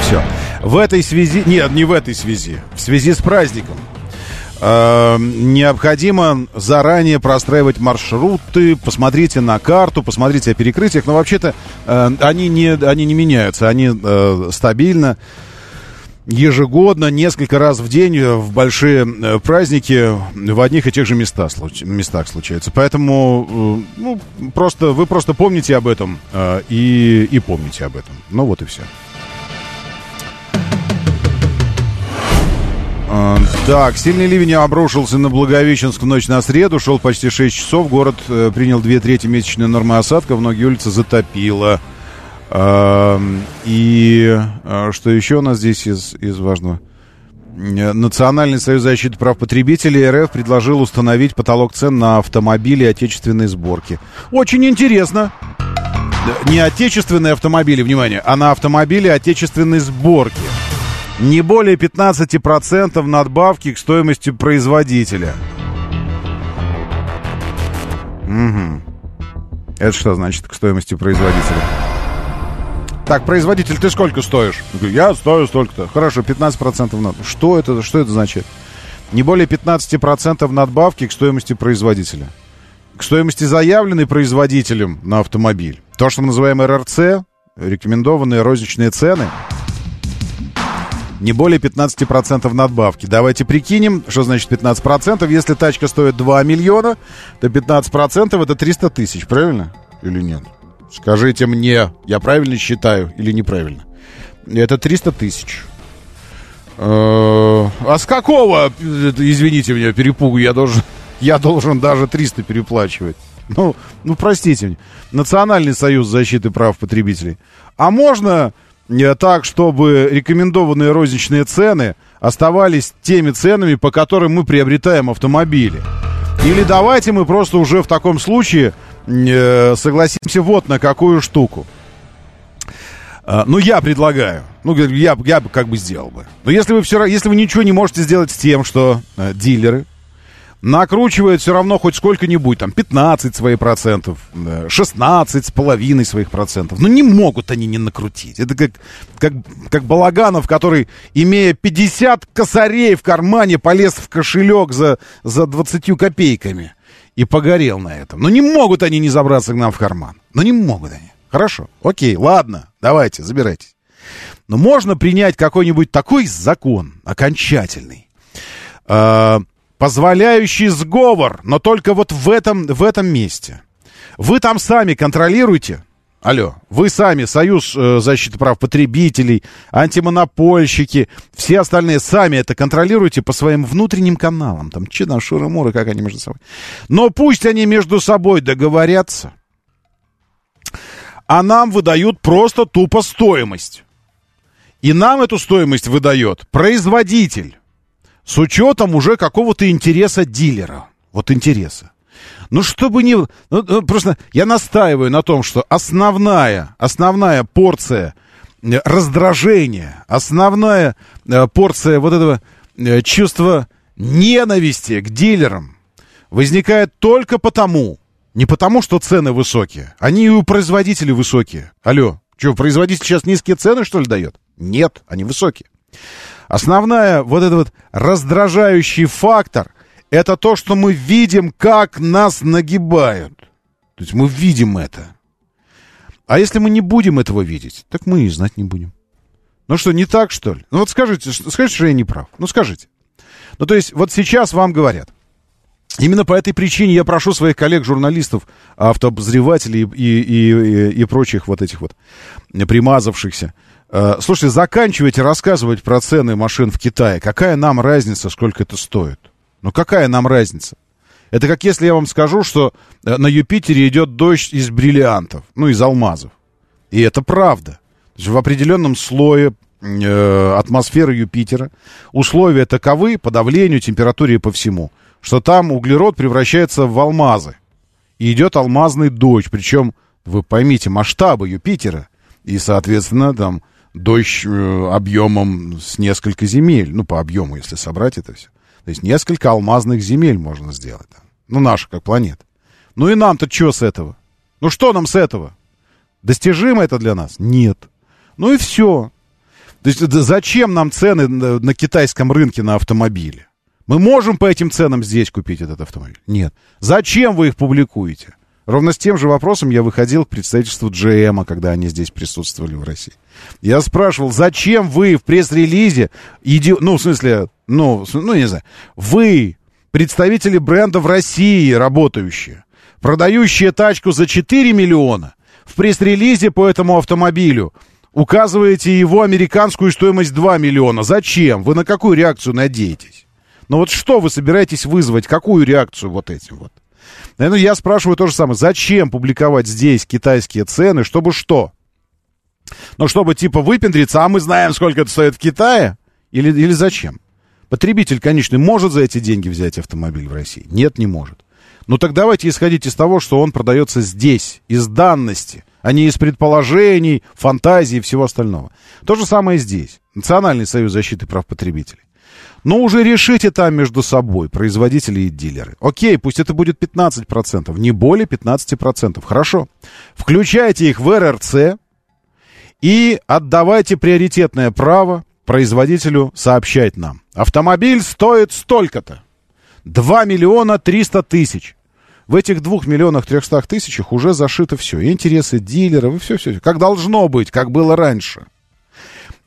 Все. В этой связи... Нет, не в этой связи. В связи с праздником. Э, необходимо заранее простраивать маршруты, посмотрите на карту, посмотрите о перекрытиях, но вообще-то э, они, не, они не меняются, они э, стабильно, ежегодно, несколько раз в день в большие э, праздники в одних и тех же местах, местах случаются. Поэтому э, ну, просто, вы просто помните об этом э, и, и помните об этом. Ну вот и все. Так, сильный ливень обрушился на Благовещенск в ночь на среду, шел почти 6 часов, город э, принял две трети месячной нормы осадка, многие улицы затопило. Э, и э, что еще у нас здесь из, из важного? Национальный союз защиты прав потребителей РФ предложил установить потолок цен на автомобили отечественной сборки. Очень интересно. Не отечественные автомобили, внимание, а на автомобили отечественной сборки не более 15% надбавки к стоимости производителя. Угу. Это что значит к стоимости производителя? Так, производитель, ты сколько стоишь? Я стою столько-то. Хорошо, 15% над... Что это, что это значит? Не более 15% надбавки к стоимости производителя. К стоимости заявленной производителем на автомобиль. То, что мы называем РРЦ, рекомендованные розничные цены – не более 15% надбавки. Давайте прикинем, что значит 15%. Если тачка стоит 2 миллиона, то 15% это 300 тысяч, правильно? Или нет? Скажите мне, я правильно считаю или неправильно? Это 300 тысяч. Э, а с какого, извините меня, перепугу я должен, я должен даже 300 переплачивать? Ну, ну, простите, Национальный союз защиты прав потребителей. А можно так, чтобы рекомендованные розничные цены оставались теми ценами, по которым мы приобретаем автомобили. Или давайте мы просто уже в таком случае э, согласимся вот на какую штуку. Э, ну, я предлагаю. Ну, я, я бы как бы сделал бы. Но если вы, все, если вы ничего не можете сделать с тем, что э, дилеры накручивает все равно хоть сколько-нибудь, там, 15 своих процентов, 16 с половиной своих процентов. Но не могут они не накрутить. Это как, как, как Балаганов, который, имея 50 косарей в кармане, полез в кошелек за, за 20 копейками и погорел на этом. Но не могут они не забраться к нам в карман. Но не могут они. Хорошо, окей, ладно, давайте, забирайтесь. Но можно принять какой-нибудь такой закон окончательный, а, позволяющий сговор, но только вот в этом, в этом месте. Вы там сами контролируете. Алло, вы сами, Союз э, защиты прав потребителей, антимонопольщики, все остальные сами это контролируете по своим внутренним каналам. Там че там, шуры-муры, как они между собой. Но пусть они между собой договорятся. А нам выдают просто тупо стоимость. И нам эту стоимость выдает производитель. С учетом уже какого-то интереса дилера. Вот интереса. Ну, чтобы не... Ну, ну, просто я настаиваю на том, что основная, основная порция э, раздражения, основная э, порция вот этого э, чувства ненависти к дилерам возникает только потому, не потому, что цены высокие. Они и у производителей высокие. Алло, что, производитель сейчас низкие цены, что ли, дает? Нет, они высокие. Основная вот этот вот раздражающий фактор — это то, что мы видим, как нас нагибают. То есть мы видим это. А если мы не будем этого видеть, так мы и знать не будем. Ну что, не так, что ли? Ну вот скажите, скажите, что я не прав. Ну скажите. Ну то есть вот сейчас вам говорят, Именно по этой причине я прошу своих коллег-журналистов, автообозревателей и, и, и, и прочих вот этих вот примазавшихся. Э, слушайте, заканчивайте рассказывать про цены машин в Китае. Какая нам разница, сколько это стоит? Ну какая нам разница? Это как если я вам скажу, что э, на Юпитере идет дождь из бриллиантов, ну, из алмазов. И это правда. В определенном слое э, атмосферы Юпитера условия таковы по давлению, температуре и по всему – что там углерод превращается в алмазы. И идет алмазный дождь. Причем, вы поймите, масштабы Юпитера. И, соответственно, там дождь э, объемом с несколько земель. Ну, по объему, если собрать это все. То есть несколько алмазных земель можно сделать. Ну, наша как планета. Ну и нам-то что с этого? Ну что нам с этого? Достижимо это для нас? Нет. Ну и все. То есть зачем нам цены на китайском рынке на автомобили? Мы можем по этим ценам здесь купить этот автомобиль? Нет. Зачем вы их публикуете? Ровно с тем же вопросом я выходил к представительству GM, когда они здесь присутствовали в России. Я спрашивал, зачем вы в пресс-релизе, иди... ну, в смысле, ну, ну, не знаю, вы, представители бренда в России работающие, продающие тачку за 4 миллиона, в пресс-релизе по этому автомобилю указываете его американскую стоимость 2 миллиона. Зачем? Вы на какую реакцию надеетесь? Но вот что вы собираетесь вызвать? Какую реакцию вот этим вот? Ну, я спрашиваю то же самое. Зачем публиковать здесь китайские цены? Чтобы что? Ну, чтобы типа выпендриться, а мы знаем, сколько это стоит в Китае? Или, или зачем? Потребитель, конечно, может за эти деньги взять автомобиль в России? Нет, не может. Ну так давайте исходить из того, что он продается здесь, из данности, а не из предположений, фантазий и всего остального. То же самое здесь. Национальный союз защиты прав потребителей. Но уже решите там между собой, производители и дилеры. Окей, пусть это будет 15%, не более 15%. Хорошо. Включайте их в РРЦ и отдавайте приоритетное право производителю сообщать нам. Автомобиль стоит столько-то. 2 миллиона 300 тысяч. В этих 2 миллионах 300 тысячах уже зашито все. Интересы дилеров, и все-все. Как должно быть, как было раньше.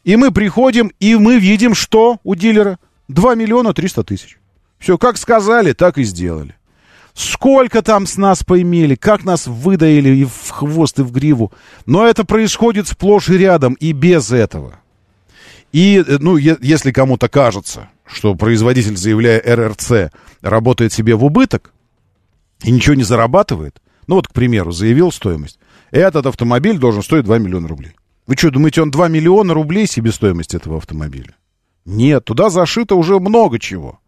И мы приходим, и мы видим, что у дилера – 2 миллиона 300 тысяч. Все, как сказали, так и сделали. Сколько там с нас поимели, как нас выдаили и в хвост, и в гриву. Но это происходит сплошь и рядом, и без этого. И, э, ну, если кому-то кажется, что производитель, заявляя РРЦ, работает себе в убыток и ничего не зарабатывает, ну вот, к примеру, заявил стоимость, этот автомобиль должен стоить 2 миллиона рублей. Вы что, думаете, он 2 миллиона рублей себестоимость этого автомобиля? Нет, туда зашито уже много чего.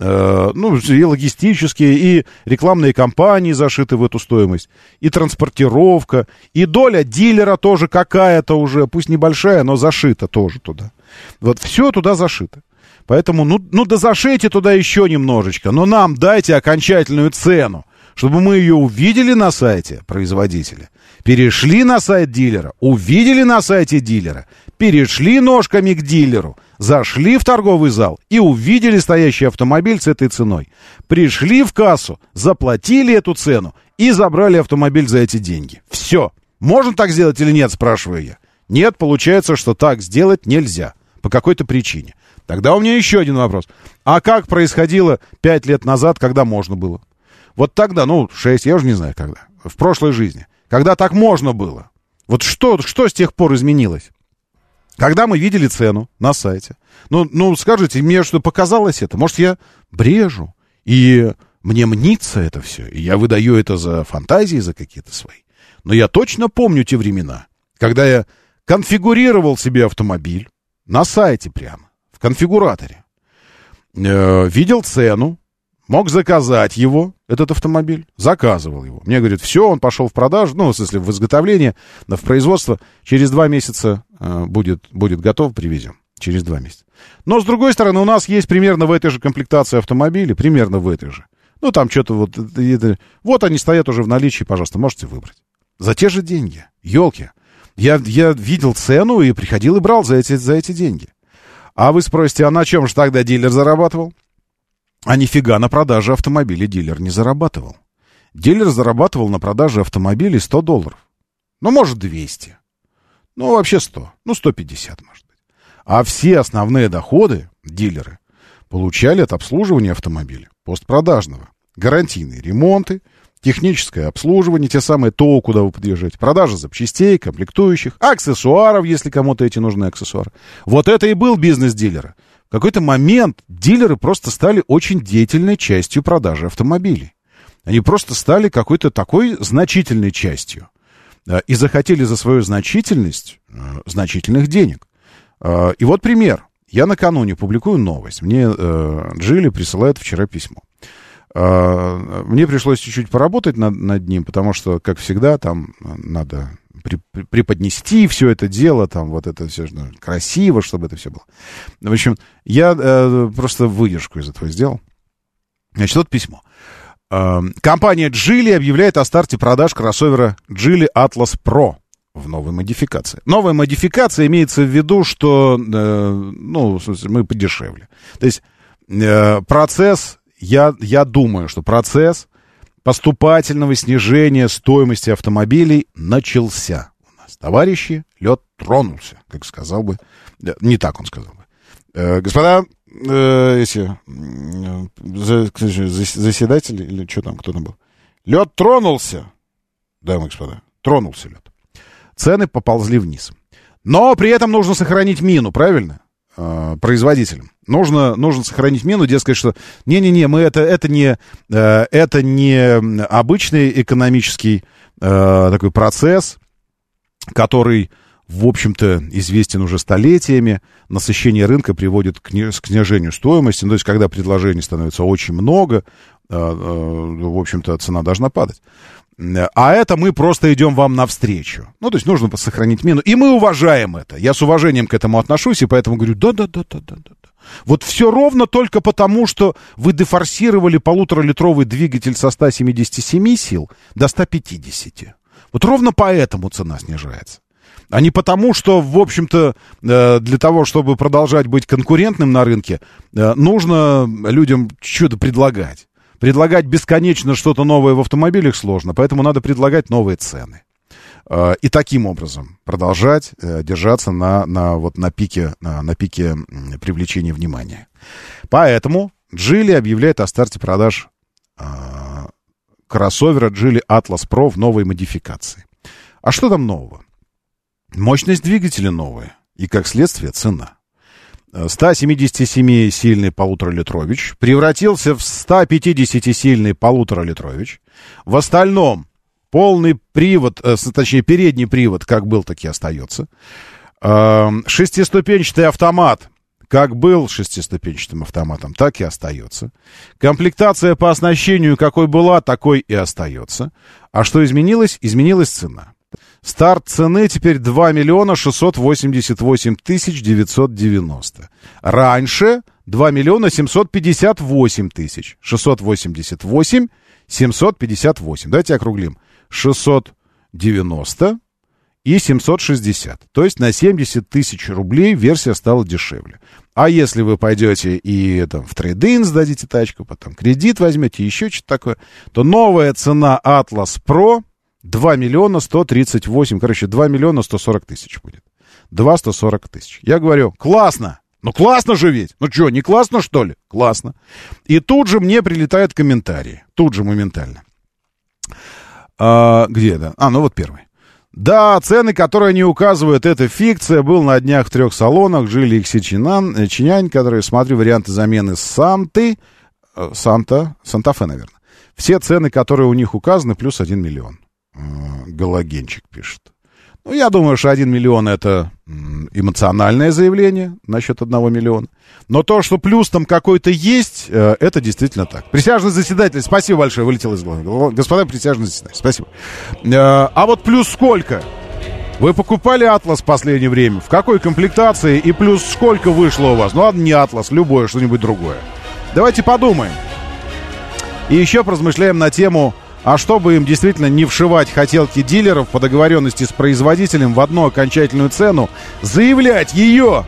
Э, ну, и логистические, и рекламные кампании зашиты в эту стоимость, и транспортировка, и доля дилера тоже какая-то уже, пусть небольшая, но зашита тоже туда. Вот все туда зашито. Поэтому, ну, ну да зашейте туда еще немножечко, но нам дайте окончательную цену, чтобы мы ее увидели на сайте производителя, перешли на сайт дилера, увидели на сайте дилера, перешли ножками к дилеру, зашли в торговый зал и увидели стоящий автомобиль с этой ценой. Пришли в кассу, заплатили эту цену и забрали автомобиль за эти деньги. Все. Можно так сделать или нет, спрашиваю я. Нет, получается, что так сделать нельзя. По какой-то причине. Тогда у меня еще один вопрос. А как происходило пять лет назад, когда можно было? Вот тогда, ну, шесть, я уже не знаю когда. В прошлой жизни. Когда так можно было. Вот что, что с тех пор изменилось? Когда мы видели цену на сайте, ну, ну, скажите, мне что показалось это? Может, я брежу, и мне мнится это все, и я выдаю это за фантазии, за какие-то свои. Но я точно помню те времена, когда я конфигурировал себе автомобиль на сайте прямо, в конфигураторе. Э, видел цену, мог заказать его, этот автомобиль, заказывал его. Мне говорит, все, он пошел в продажу, ну, в смысле, в изготовление, в производство. Через два месяца э, будет, будет готов, привезем. Через два месяца. Но, с другой стороны, у нас есть примерно в этой же комплектации автомобилей, примерно в этой же. Ну, там что-то вот... Это, вот они стоят уже в наличии, пожалуйста, можете выбрать. За те же деньги. Елки. Я, я видел цену и приходил и брал за эти, за эти деньги. А вы спросите, а на чем же тогда дилер зарабатывал? А нифига на продаже автомобилей дилер не зарабатывал. Дилер зарабатывал на продаже автомобилей 100 долларов. Ну, может, 200. Ну, вообще 100. Ну, 150, может быть. А все основные доходы дилеры получали от обслуживания автомобиля, постпродажного. Гарантийные ремонты, техническое обслуживание, те самые ТО, куда вы подъезжаете, продажа запчастей, комплектующих, аксессуаров, если кому-то эти нужны аксессуары. Вот это и был бизнес дилера. В какой-то момент дилеры просто стали очень деятельной частью продажи автомобилей. Они просто стали какой-то такой значительной частью. Э, и захотели за свою значительность э, значительных денег. Э, и вот пример. Я накануне публикую новость. Мне Джилли присылает вчера письмо. Мне пришлось чуть-чуть поработать над, над ним, потому что, как всегда, там надо при, преподнести все это дело, там вот это все ну, красиво, чтобы это все было. В общем, я э, просто выдержку из этого сделал. Значит, вот письмо. Эм, компания Geely объявляет о старте продаж кроссовера Geely Atlas Pro в новой модификации. Новая модификация имеется в виду, что, э, ну, мы подешевле. То есть э, процесс, я, я думаю, что процесс поступательного снижения стоимости автомобилей начался. У нас, товарищи, лед тронулся, как сказал бы, не так он сказал бы. Э, господа, э, эти, заседатели, или что там, кто там был? Лед тронулся, дамы и господа, тронулся лед. Цены поползли вниз. Но при этом нужно сохранить мину, правильно? Э, производителям. Нужно, нужно сохранить мину, дескать, что не-не-не, мы это, это, не, э, это не обычный экономический э, такой процесс, который в общем-то, известен уже столетиями. Насыщение рынка приводит к снижению стоимости. Ну, то есть, когда предложений становится очень много, э, в общем-то, цена должна падать. А это мы просто идем вам навстречу. Ну, то есть нужно сохранить мину. И мы уважаем это. Я с уважением к этому отношусь, и поэтому говорю, да-да-да-да-да-да. Вот все ровно только потому, что вы дефорсировали полуторалитровый двигатель со 177 сил до 150. Вот ровно поэтому цена снижается а не потому, что, в общем-то, э, для того, чтобы продолжать быть конкурентным на рынке, э, нужно людям что-то предлагать. Предлагать бесконечно что-то новое в автомобилях сложно, поэтому надо предлагать новые цены. Э, и таким образом продолжать держаться на, на, вот, на, пике, на, на пике привлечения внимания. Поэтому Джили объявляет о старте продаж кроссовера Geely Atlas Pro в новой модификации. А что там нового? Мощность двигателя новая и, как следствие, цена. 177-сильный полуторалитрович превратился в 150-сильный полуторалитрович. В остальном полный привод, э, точнее передний привод, как был, так и остается. Э, шестиступенчатый автомат, как был шестиступенчатым автоматом, так и остается. Комплектация по оснащению какой была, такой и остается. А что изменилось? Изменилась цена. Старт цены теперь 2 миллиона 688 тысяч 990. Раньше 2 миллиона 758 тысяч. 688 758. Давайте округлим. 690 и 760. То есть на 70 тысяч рублей версия стала дешевле. А если вы пойдете и там, в трейдинг сдадите тачку, потом кредит возьмете, еще что-то такое, то новая цена Atlas Pro 2 миллиона 138, короче, 2 миллиона 140 тысяч будет. 2 140 тысяч. Я говорю, классно. Ну классно же ведь. Ну что, не классно что ли? Классно. И тут же мне прилетают комментарии. Тут же моментально. А, где это? А, ну вот первый. Да, цены, которые они указывают, это фикция. Был на днях в трех салонах, жили их Чинан, э, Чинянь, которые, смотрю, варианты замены Санты, э, Санта, Санта-Фе, наверное. Все цены, которые у них указаны, плюс 1 миллион. Галогенчик пишет. Ну, я думаю, что 1 миллион это эмоциональное заявление насчет 1 миллиона. Но то, что плюс там какой-то есть, э, это действительно так. Присяжный заседатель, спасибо большое, вылетел из головы. Господа присяжные заседатели, спасибо. Э, а вот плюс сколько? Вы покупали Атлас в последнее время? В какой комплектации? И плюс сколько вышло у вас? Ну ладно, не Атлас, любое, что-нибудь другое. Давайте подумаем. И еще поразмышляем на тему а чтобы им действительно не вшивать хотелки дилеров по договоренности с производителем в одну окончательную цену, заявлять ее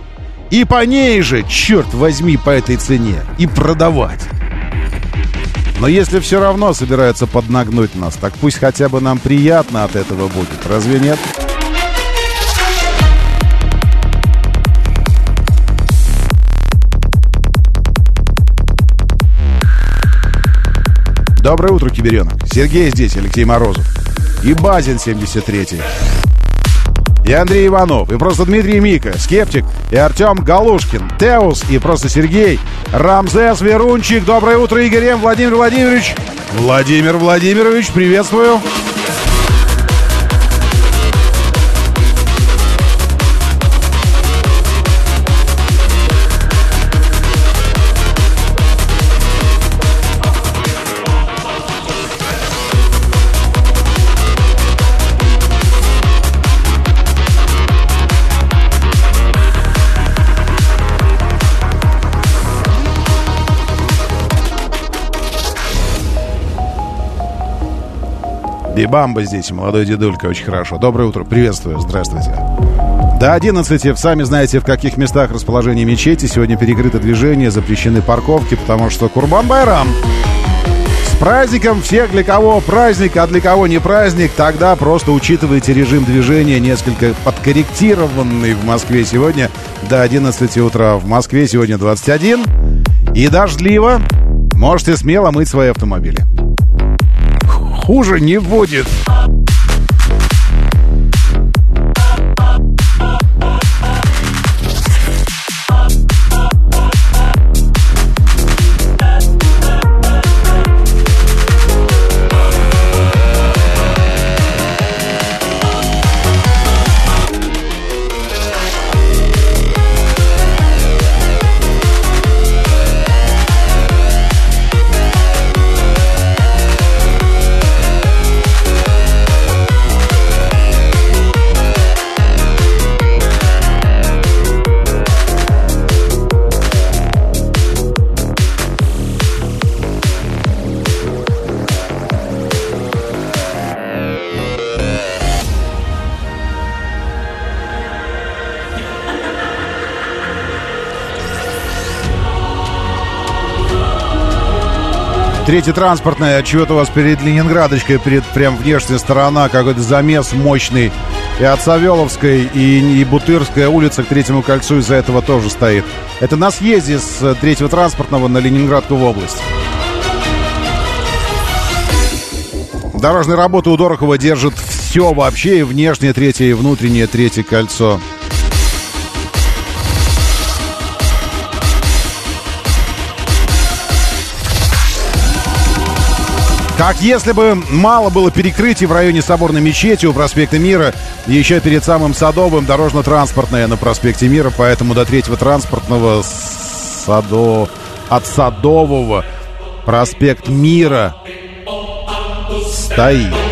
и по ней же, черт возьми, по этой цене и продавать. Но если все равно собираются поднагнуть нас, так пусть хотя бы нам приятно от этого будет. Разве нет? Доброе утро, Киберенок. Сергей здесь, Алексей Морозов. И Базин 73-й. И Андрей Иванов, и просто Дмитрий Мика, Скептик, и Артем Галушкин, Теус, и просто Сергей, Рамзес Верунчик. Доброе утро, Игорь М. Владимир Владимирович. Владимир Владимирович, приветствую. Бибамба здесь, молодой дедулька, очень хорошо. Доброе утро, приветствую, здравствуйте. До 11 сами знаете, в каких местах расположение мечети. Сегодня перекрыто движение, запрещены парковки, потому что Курбан-Байрам. С праздником всех, для кого праздник, а для кого не праздник, тогда просто учитывайте режим движения, несколько подкорректированный в Москве сегодня до 11 утра. В Москве сегодня 21 и дождливо. Можете смело мыть свои автомобили хуже не будет. Третья транспортная, чего-то у вас перед Ленинградочкой, перед прям внешняя сторона, какой-то замес мощный. И от Савеловской, и, и Бутырская улица к Третьему кольцу из-за этого тоже стоит. Это на съезде с э, Третьего транспортного на Ленинградскую область. Дорожные работы у Дорохова держат все вообще, и внешнее третье, и внутреннее третье кольцо. Как если бы мало было перекрытий в районе Соборной мечети у проспекта Мира, еще перед самым Садовым дорожно-транспортное на проспекте Мира, поэтому до третьего транспортного Садо... от Садового проспект Мира стоит.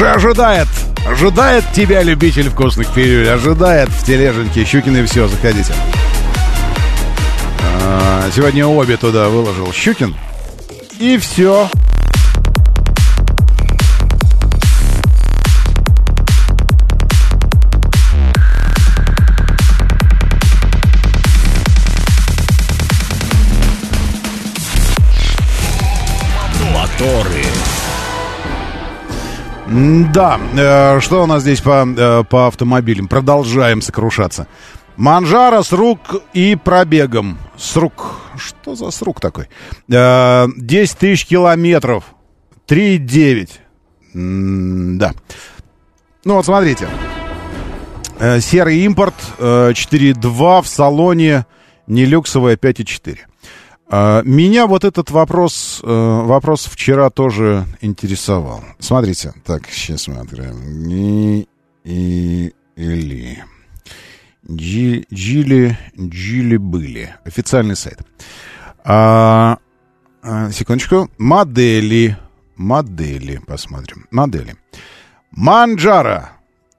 Уже ожидает. Ожидает тебя любитель вкусных пилюль. Ожидает в тележеньке. Щукин и все, заходите. А, сегодня обе туда выложил Щукин. И все. Моторы. Да, э, что у нас здесь по, э, по автомобилям? Продолжаем сокрушаться. Манжара с рук и пробегом. С рук. Что за срук такой? Э, 10 тысяч километров. 3,9. Да. Ну вот смотрите. Э, серый импорт э, 4,2 в салоне. Не люксовая 5,4. А, меня вот этот вопрос, э, вопрос вчера тоже интересовал. Смотрите, так, сейчас смотрим. Не и или. Джи, Джили, Джили были. Официальный сайт. А, а, секундочку. Модели. Модели. Посмотрим. Модели. Манджара.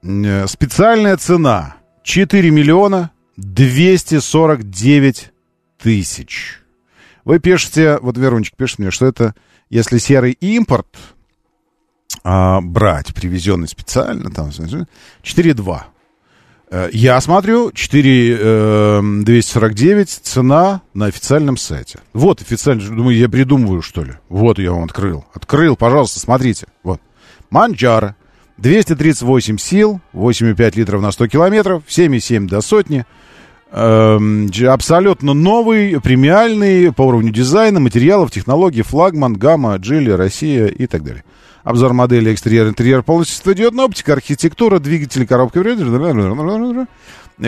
Э, Специальная цена. 4 миллиона 249 тысяч. Вы пишете, вот Верунчик пишет мне, что это, если серый импорт а, брать, привезенный специально, там, 4,2. Э, Я смотрю, 4,249 цена на официальном сайте. Вот официально, думаю, я придумываю, что ли. Вот я вам открыл. Открыл, пожалуйста, смотрите. Вот. Манджара. 238 сил, 8,5 литров на 100 километров, 7,7 до сотни. Эм, абсолютно новый, премиальный по уровню дизайна, материалов, технологий, флагман, гамма, джили, Россия и так далее. Обзор модели экстерьер, интерьер полностью студиотная оптика, архитектура, двигатель, коробка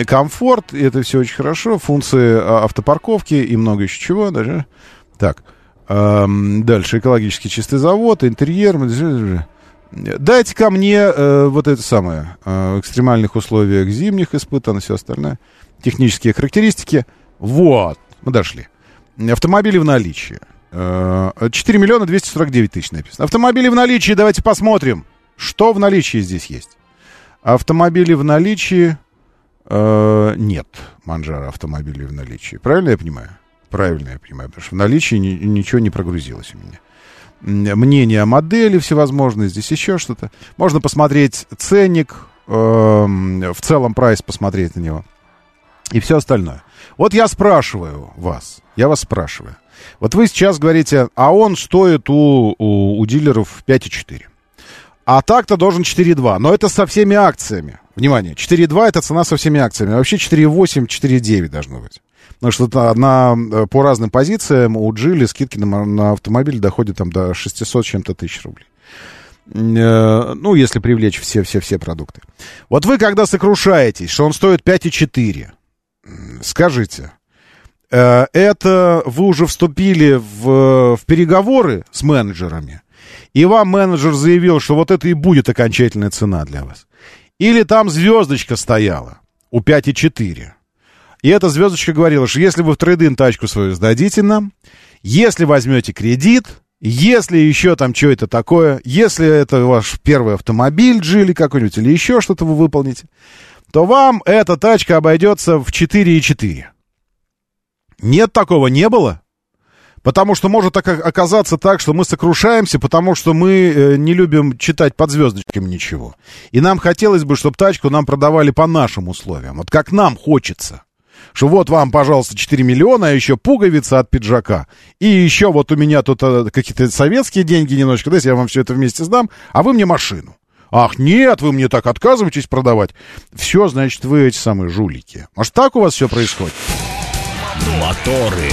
комфорт, это все очень хорошо, функции а, автопарковки и много еще чего даже. Так, эм, дальше экологически чистый завод, интерьер. Дайте ко мне э, вот это самое, э, в экстремальных условиях зимних испытано, все остальное. Технические характеристики. Вот, мы дошли. Автомобили в наличии. 4 миллиона 249 тысяч написано. Автомобили в наличии, давайте посмотрим, что в наличии здесь есть. Автомобили в наличии... Э, нет, Манжара автомобилей в наличии. Правильно я понимаю? Правильно я понимаю, потому что в наличии ни, ничего не прогрузилось у меня. Мнение о модели всевозможные, здесь еще что-то. Можно посмотреть ценник, э, в целом прайс посмотреть на него. И все остальное. Вот я спрашиваю вас, я вас спрашиваю. Вот вы сейчас говорите, а он стоит у, у, у дилеров 5,4. А так-то должен 4,2. Но это со всеми акциями. Внимание, 4,2 это цена со всеми акциями. А вообще 4,8, 4,9 должно быть. Потому что на, по разным позициям у Джили скидки на, на автомобиль доходят там до 600 чем-то тысяч рублей. Э, ну, если привлечь все-все-все продукты. Вот вы когда сокрушаетесь, что он стоит 5,4, скажите, э, это вы уже вступили в, в переговоры с менеджерами, и вам менеджер заявил, что вот это и будет окончательная цена для вас. Или там звездочка стояла у 5,4. И эта звездочка говорила, что если вы в трейдин тачку свою сдадите нам, если возьмете кредит, если еще там что это такое, если это ваш первый автомобиль джили какой-нибудь или еще что-то вы выполните, то вам эта тачка обойдется в 4,4. Нет такого, не было. Потому что может оказаться так, что мы сокрушаемся, потому что мы э, не любим читать под звездочками ничего. И нам хотелось бы, чтобы тачку нам продавали по нашим условиям. Вот как нам хочется. Что вот вам, пожалуйста, 4 миллиона, а еще пуговица от пиджака. И еще вот у меня тут э, какие-то советские деньги немножечко. Дайте я вам все это вместе сдам, а вы мне машину. Ах, нет, вы мне так отказываетесь продавать. Все, значит, вы эти самые жулики. Может, так у вас все происходит? Моторы.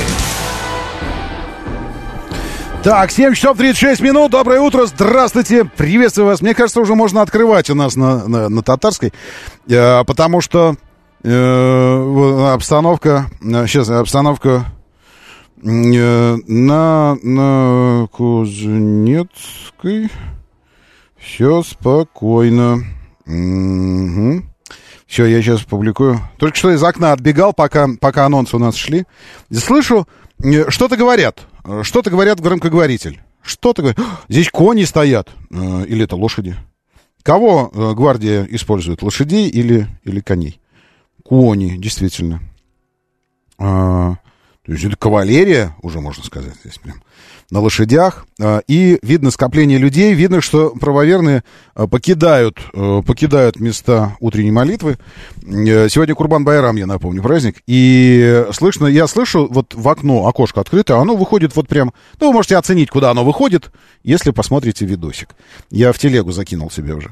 Так, 7 часов 36 минут. Доброе утро. Здравствуйте. Приветствую вас. Мне кажется, уже можно открывать у нас на, на, на татарской. Э, потому что э, обстановка... Сейчас, э, обстановка э, на, на Кузнецкой. Все спокойно. Угу. Все, я сейчас публикую. Только что из окна отбегал, пока, пока анонсы у нас шли. Слышу, э, что-то говорят. Э, что-то говорят в громкоговоритель. Что-то говорят. Здесь кони стоят. Э, или это лошади? Кого гвардия использует? Лошадей или, или коней? Кони, действительно. А, то есть это кавалерия, уже можно сказать здесь прям на лошадях, а, и видно скопление людей, видно, что правоверные а, покидают, а, покидают места утренней молитвы. Э, сегодня Курбан Байрам, я напомню, праздник, и слышно, я слышу вот в окно, окошко открыто, оно выходит вот прям, ну, вы можете оценить, куда оно выходит, если посмотрите видосик. Я в телегу закинул себе уже.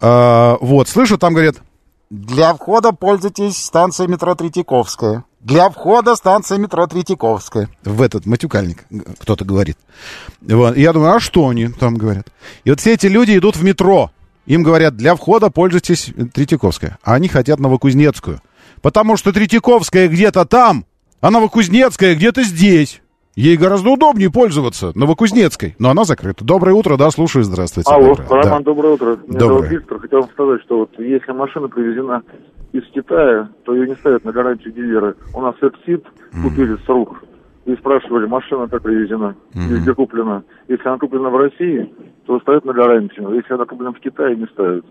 Вот, слышу, там говорят, для входа пользуйтесь станцией метро Третьяковская. Для входа станция метро Третьяковская. В этот матюкальник кто-то говорит. Вот. Я думаю, а что они там говорят? И вот все эти люди идут в метро. Им говорят, для входа пользуйтесь Третьяковская. А они хотят Новокузнецкую. Потому что Третьяковская где-то там, а Новокузнецкая где-то здесь. Ей гораздо удобнее пользоваться Новокузнецкой, но она закрыта. Доброе утро, да, слушаю, здравствуйте. Алло, доброе. Роман, Да. доброе утро. Меня Доброе. зовут Виктор. Хотел вам сказать, что вот если машина привезена из Китая, то ее не ставят на гарантию дилеры. У нас Эксид купили с рук и спрашивали, машина как привезена, и где куплена. Если она куплена в России, то ставят на гарантию. Если она куплена в Китае, не ставят.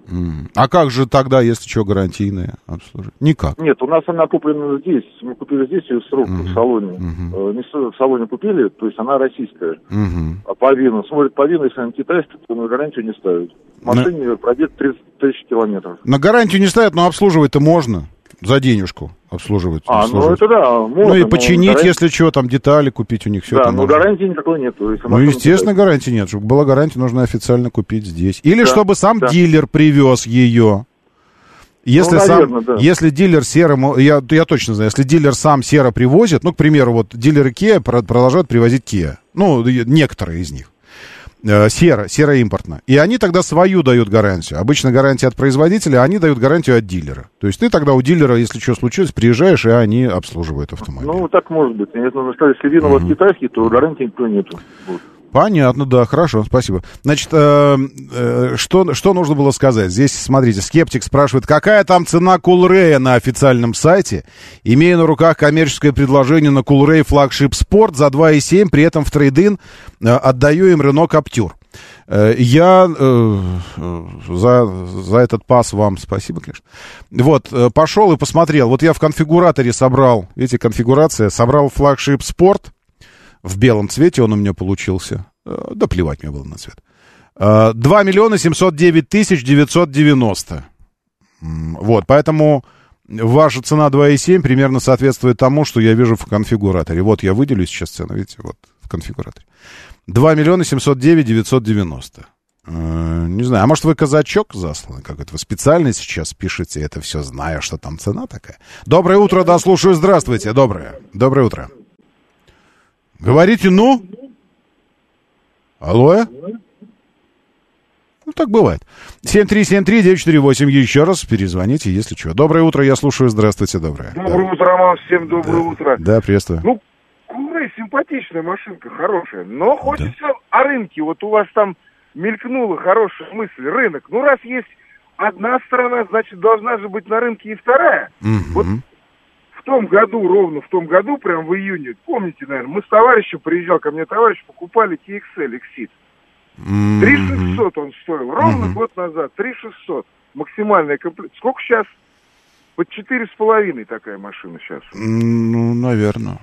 А как же тогда, если что, гарантийные обслуживание? Никак. Нет, у нас она куплена здесь. Мы купили здесь ее с рук в салоне. Э, Не в салоне купили, то есть она российская. А по вину, смотрят по вину, если она китайская, то на гарантию не ставят. Машине пробег 30 тысяч километров. На гарантию не ставят, но обслуживать-то можно. За денежку обслуживать. А, ну обслуживать. это да, можно. Ну и починить, гарантии- если что, там детали купить у них, все Да, это но можно. гарантии никакой. Если Ну, естественно, гарантии нет. Чтобы была гарантия, нужно официально купить здесь. Или Да, чтобы сам да. дилер привез ее. Если, Ну, сам, наверно, да. если дилер серому, я, я точно знаю, если дилер сам серо привозит, ну, к примеру, вот дилеры Kia про- продолжают привозить Kia, ну, некоторые из них, э, серо, серо-импортно. И они тогда свою дают гарантию. Обычно гарантия от производителя, а они дают гарантию от дилера. То есть ты тогда у дилера, если что случилось, приезжаешь, и они обслуживают автомобиль. Ну, так может быть. Если, если вина у вас китайский, то гарантии никакой нету. Вот. Понятно, да, хорошо, спасибо. Значит, э, э, что, что нужно было сказать? Здесь, смотрите, скептик спрашивает, какая там цена Кулрея на официальном сайте? Имея на руках коммерческое предложение на Кулрей флагшип Спорт за 2,7, при этом в трейдин э, отдаю им Рено Каптюр. Э, Я э, э, за, за этот пас вам спасибо, конечно. Вот, э, пошел и посмотрел. Вот я в конфигураторе собрал, эти конфигурации, собрал флагшип Спорт, в белом цвете он у меня получился. Э, Да плевать мне было на цвет. Э, 2 миллиона 709 тысяч 990. М, Вот, поэтому ваша цена 2,7 примерно соответствует тому, что я вижу в конфигураторе. Вот я выделю сейчас цену, видите, вот в конфигураторе. 2 миллиона 709 990. Э, Не знаю, а может вы казачок засланы? Как это вы специально сейчас пишете это все, зная, что там цена такая? Доброе утро, да, слушаю, здравствуйте, доброе. Доброе утро. Говорите, ну? Алло? Ну, так бывает. 7373948, еще раз перезвоните, если что. Доброе утро, я слушаю, здравствуйте, доброе. Доброе утро, Роман, всем доброе утро. Да, приветствую. Ну, Курей симпатичная машинка, хорошая, но хочется о рынке. Вот у вас там мелькнула хорошая мысль, рынок. Ну, раз есть одна сторона, значит, должна же быть на рынке и вторая. Вот в том году, ровно в том году, прям в июне, помните, наверное, мы с товарищем, приезжал ко мне товарищ, покупали TXL Exit. 3600 он стоил, ровно год назад, 3600. Максимальная комплект. Сколько сейчас? Под четыре с половиной такая машина сейчас. Ну, наверное.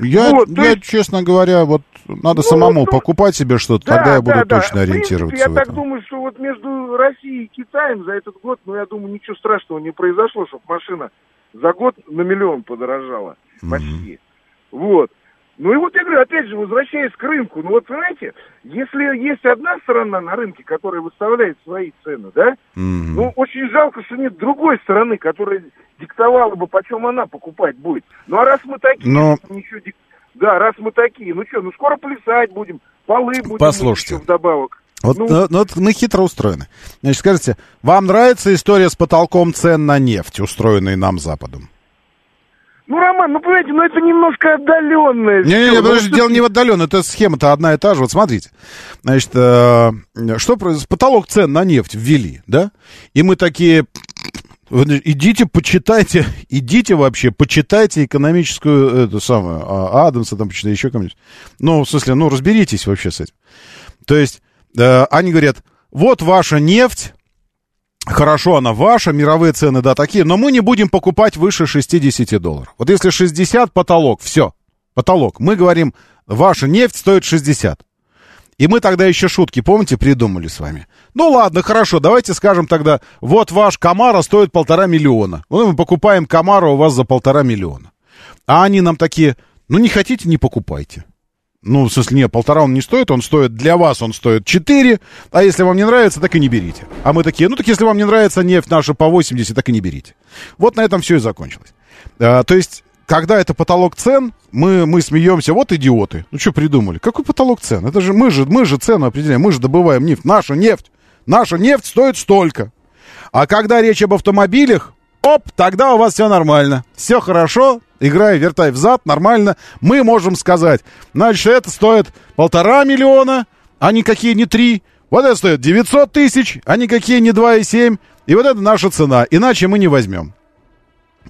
Я, Вот, то я есть- честно говоря, вот надо Ну, самому ну, покупать себе что-то, Да, тогда я буду да, да. точно В принципе, ориентироваться я в так этом. думаю, что вот между Россией и Китаем за этот год, ну, я думаю, ничего страшного не произошло, чтобы машина за год на миллион подорожала. Почти. Вот. Ну и вот я говорю, опять же, возвращаясь к рынку, ну вот понимаете, если есть одна сторона на рынке, которая выставляет свои цены, да, ну очень жалко, что нет другой стороны, которая диктовала бы, почем она покупать будет. Ну а раз мы такие, Но- ничего дик- да, раз мы такие, ну что, ну скоро плясать будем, полы будем Послушайте. вдобавок. Вот, Ну, ну, ну, вот мы хитро устроены. Значит, скажите, вам нравится история с потолком цен на нефть, устроенной нам Западом? Ну, Роман, ну, понимаете, ну, это немножко отдаленное. Не-не-не, всё. Ну, подожди, дело не в отдаленном, это схема-то одна и та же. Вот смотрите, значит, э, что произошло? Потолок цен на нефть ввели, да? И мы такие, идите, почитайте, идите вообще, почитайте экономическую, эту самую, а, Адамса, там, почитайте еще кому-нибудь. Ну, в смысле, ну, разберитесь вообще с этим. То есть, э, они говорят, вот ваша нефть, Хорошо, она ваша, мировые цены, да, такие, но мы не будем покупать выше 60 долларов. Вот если 60 потолок, все, потолок. Мы говорим, ваша нефть стоит 60. И мы тогда еще шутки, помните, придумали с вами. Ну ладно, хорошо, давайте скажем тогда, вот ваш Камара стоит полтора миллиона. Ну, мы покупаем Камара у вас за полтора миллиона. А они нам такие, ну не хотите, не покупайте. Ну, в смысле, нет, полтора он не стоит, он стоит, для вас он стоит 4, а если вам не нравится, так и не берите. А мы такие, ну так если вам не нравится нефть наша по 80, так и не берите. Вот на этом все и закончилось. А, то есть, когда это потолок цен, мы, мы смеемся, вот идиоты. Ну что придумали? Какой потолок цен? Это же мы же, мы же цену определяем, мы же добываем нефть. Наша нефть, наша нефть стоит столько. А когда речь об автомобилях, оп, тогда у вас все нормально. Все хорошо, играй, вертай взад, нормально. Мы можем сказать, значит, это стоит полтора миллиона, а никакие не три. Вот это стоит 900 тысяч, а никакие не 2,7. И вот это наша цена, иначе мы не возьмем.